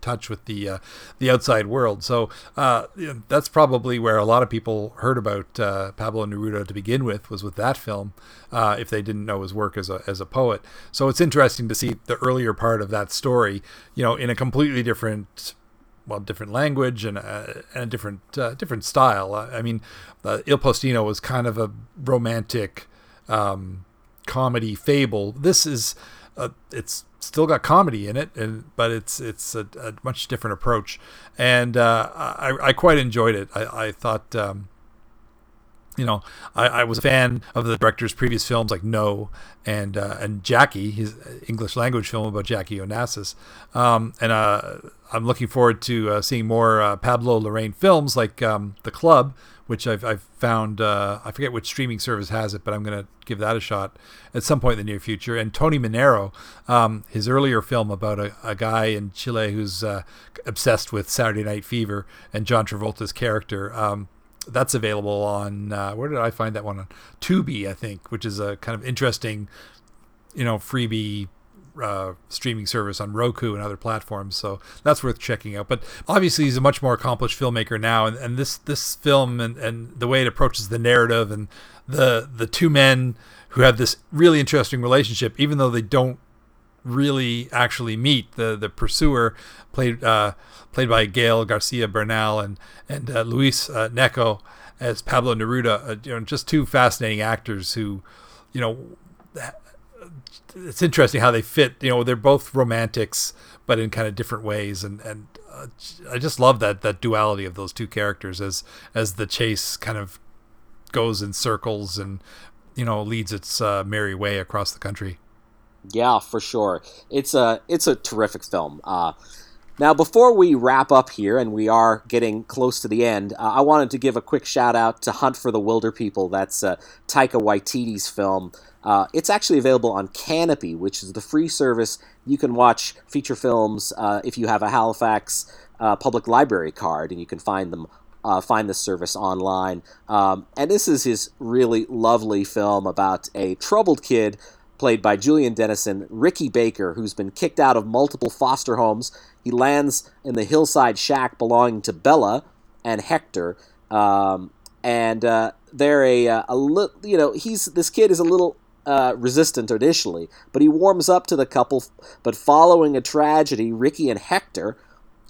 touch with the uh, the outside world. So uh, that's probably where a lot of people heard about uh, Pablo Neruda to begin with was with that film, uh, if they didn't know his work as a as a poet. So it's interesting to see the earlier part of that story, you know, in a completely different well, different language and, uh, and a different uh, different style. I mean, uh, Il Postino was kind of a romantic um, comedy fable. This is uh, it's still got comedy in it, and but it's it's a, a much different approach, and uh, I, I quite enjoyed it. I, I thought. Um, you know, I, I, was a fan of the director's previous films like No and uh, and Jackie, his English language film about Jackie Onassis, um, and uh, I'm looking forward to uh, seeing more uh, Pablo Larraín films like um, The Club, which I've, I've found uh, I forget which streaming service has it, but I'm gonna give that a shot at some point in the near future. And Tony Manero, um, his earlier film about a, a guy in Chile who's uh, obsessed with Saturday Night Fever and John Travolta's character. Um, that's available on uh, where did I find that one on Tubi, I think, which is a kind of interesting, you know, freebie uh, streaming service on Roku and other platforms. So that's worth checking out. But obviously, he's a much more accomplished filmmaker now, and, and this this film and, and the way it approaches the narrative and the the two men who have this really interesting relationship, even though they don't really actually meet. The the pursuer played uh, played by Gael Garcia Bernal and and uh, Luis uh, Gnecco as Pablo Neruda. Uh, you know, just two fascinating actors who, you know, it's interesting how they fit. You know, they're both romantics, but in kind of different ways, and and uh, I just love that that duality of those two characters as as the chase kind of goes in circles and you know leads its uh, merry way across the country. Yeah, for sure. It's a it's a terrific film. Uh, now, before we wrap up here, and we are getting close to the end, uh, I wanted to give a quick shout out to Hunt for the Wilderpeople. That's uh, Taika Waititi's film. Uh, it's actually available on Kanopy, which is the free service. You can watch feature films uh, if you have a Halifax uh, Public Library card, and you can find them uh, find this service online. Um, and this is his really lovely film about a troubled kid played by Julian Dennison, Ricky Baker, who's been kicked out of multiple foster homes. He lands in the hillside shack belonging to Bella and Hector. Um, and uh, they're a, uh, a, a li- you know, he's this kid is a little uh, resistant initially, but he warms up to the couple. But following a tragedy, Ricky and Hector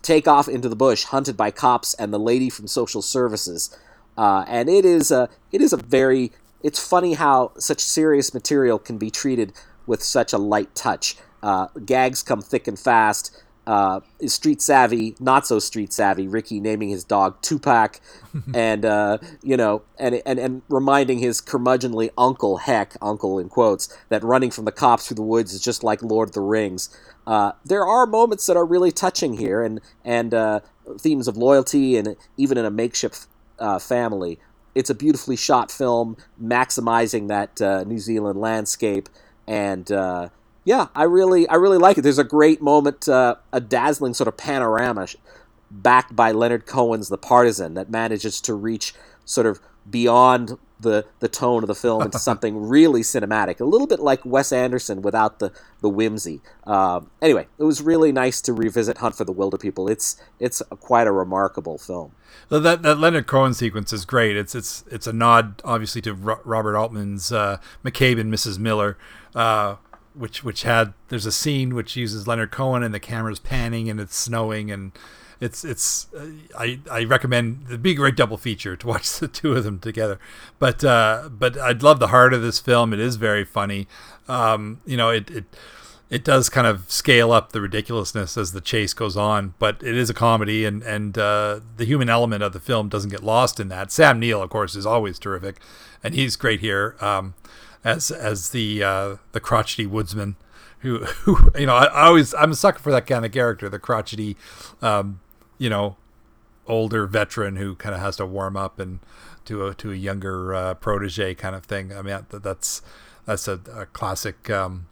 take off into the bush, hunted by cops and the lady from social services. Uh, and it is a it is a very it's funny how such serious material can be treated with such a light touch. Uh, gags come thick and fast. Uh, is street savvy, not so street savvy. Ricky naming his dog Tupac, and uh, you know, and, and and reminding his curmudgeonly uncle Heck, uncle in quotes, that running from the cops through the woods is just like Lord of the Rings. Uh, there are moments that are really touching here, and and uh, themes of loyalty, and even in a makeshift uh, family it's a beautifully shot film, maximizing that uh, New Zealand landscape, and uh, yeah, I really, I really like it. There's a great moment, uh, a dazzling sort of panorama, backed by Leonard Cohen's *The Partisan*, that manages to reach sort of beyond the the tone of the film into something really cinematic, a little bit like Wes Anderson without the the whimsy. Um, anyway, it was really nice to revisit Hunt for the Wilderpeople. It's it's a, quite a remarkable film. That that Leonard Cohen sequence is great. It's it's it's a nod, obviously, to Ro- Robert Altman's uh, McCabe and Mrs. Miller. Uh, which which had there's a scene which uses Leonard Cohen and the camera's panning and it's snowing and it's it's uh, I I recommend the big great double feature to watch the two of them together. But uh, but I'd love the heart of this film. It is very funny. Um, you know it, it it does kind of scale up the ridiculousness as the chase goes on, but it is a comedy, and and uh, the human element of the film doesn't get lost in that. Sam Neill, of course, is always terrific, and he's great here um, as as the uh, the crotchety woodsman. Who, who, you know, I, I, always, I'm a sucker for that kind of character, the crotchety, um, you know, older veteran who kind of has to warm up and to a to a younger uh, protege kind of thing. I mean, that, that's that's a, a classic, um,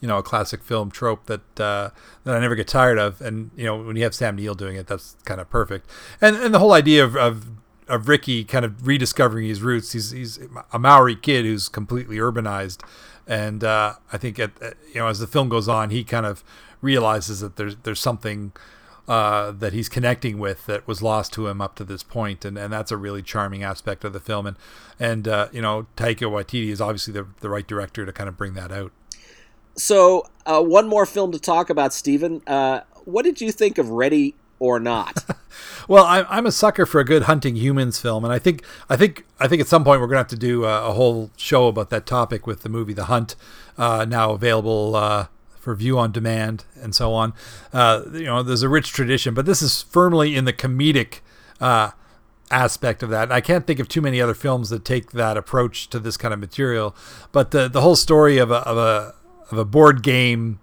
you know, a classic film trope that uh, that I never get tired of. And you know, when you have Sam Neill doing it, that's kind of perfect. And and the whole idea of, of of Ricky kind of rediscovering his roots. He's he's a Maori kid who's completely urbanized, and uh, I think at, you know as the film goes on, he kind of realizes that there's there's something uh, that he's connecting with that was lost to him up to this point, and, and that's a really charming aspect of the film. And and uh, you know, Taika Waititi is obviously the the right director to kind of bring that out. So uh, one more film to talk about, Stephen. Uh, what did you think of Ready or Not? well, I'm I'm a sucker for a good hunting humans film, and I think I think I think at some point we're gonna have to do a, a whole show about that topic with the movie The Hunt, uh, now available for view on demand and so on. Uh, you know, there's a rich tradition, but this is firmly in the comedic uh, aspect of that. And I can't think of too many other films that take that approach to this kind of material. But the the whole story of a of a of a board game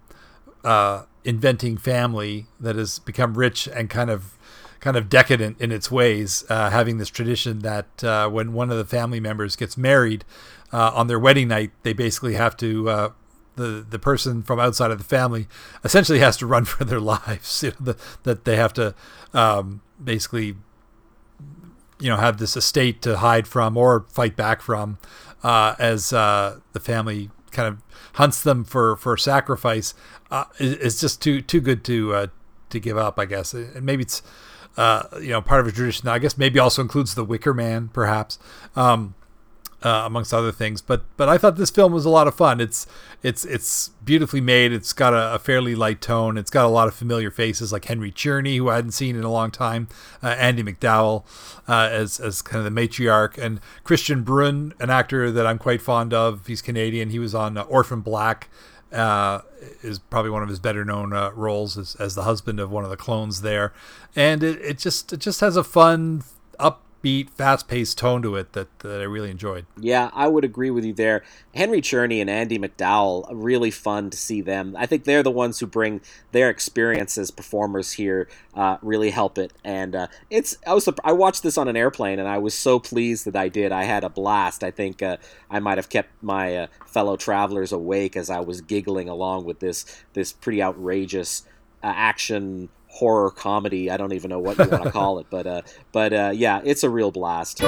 uh, inventing family that has become rich and kind of kind of decadent in its ways, uh, having this tradition that uh, when one of the family members gets married uh, on their wedding night, they basically have to uh, the the person from outside of the family essentially has to run for their lives. You know, the, that they have to um, basically, you know, have this estate to hide from or fight back from, uh, as uh, the family kind of hunts them for for sacrifice. Uh, is just too too good to uh, to give up, I guess. And maybe it's uh, you know part of a tradition. I guess maybe also includes the Wicker Man, perhaps. Um, uh, amongst other things. But but I thought this film was a lot of fun. It's it's it's beautifully made. It's got a, a fairly light tone. It's got a lot of familiar faces like Henry Czerny, who I hadn't seen in a long time, uh, Andie MacDowell uh, as as kind of the matriarch, and Kristian Bruun, an actor that I'm quite fond of. He's Canadian. He was on uh, Orphan Black. Uh, is probably one of his better known uh, roles as, as the husband of one of the clones there, and it, it just it just has a fun, up upbeat, fast-paced tone to it that, that I really enjoyed. Yeah, I would agree with you there. Henry Czerny and Andie MacDowell, really fun to see them. I think they're the ones who bring their experience as performers here, uh, really help it. And uh, it's I was I watched this on an airplane and I was so pleased that I did. I had a blast. I think uh, I might have kept my uh, fellow travelers awake as I was giggling along with this this pretty outrageous uh, action horror comedy. I don't even know what you want to call it, but uh, but uh, yeah, it's a real blast.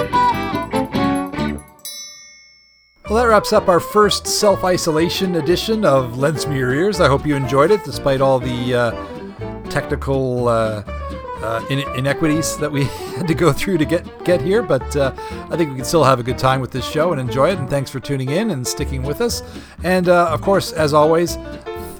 Well, that wraps up our first self isolation edition of Lens Me Your Ears. I hope you enjoyed it, despite all the uh, technical uh, uh, in- inequities that we had to go through to get get here. But uh, I think we can still have a good time with this show and enjoy it. And thanks for tuning in and sticking with us. And uh, of course, as always,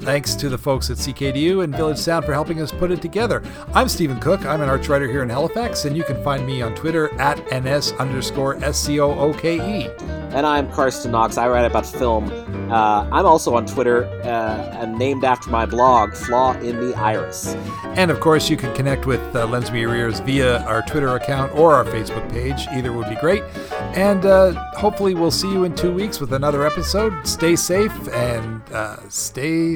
Thanks to the folks at CKDU and Village Sound for helping us put it together. I'm Stephen Cooke. I'm an arts writer here in Halifax, and you can find me on Twitter at ns underscore S C O O K E. And I'm Carsten Knox. I write about film. Uh, I'm also on Twitter uh, and named after my blog, Flaw in the Iris. And of course, you can connect with uh, Lens Me Your Ears via our Twitter account or our Facebook page. Either would be great. And uh, hopefully, we'll see you in two weeks with another episode. Stay safe and uh, stay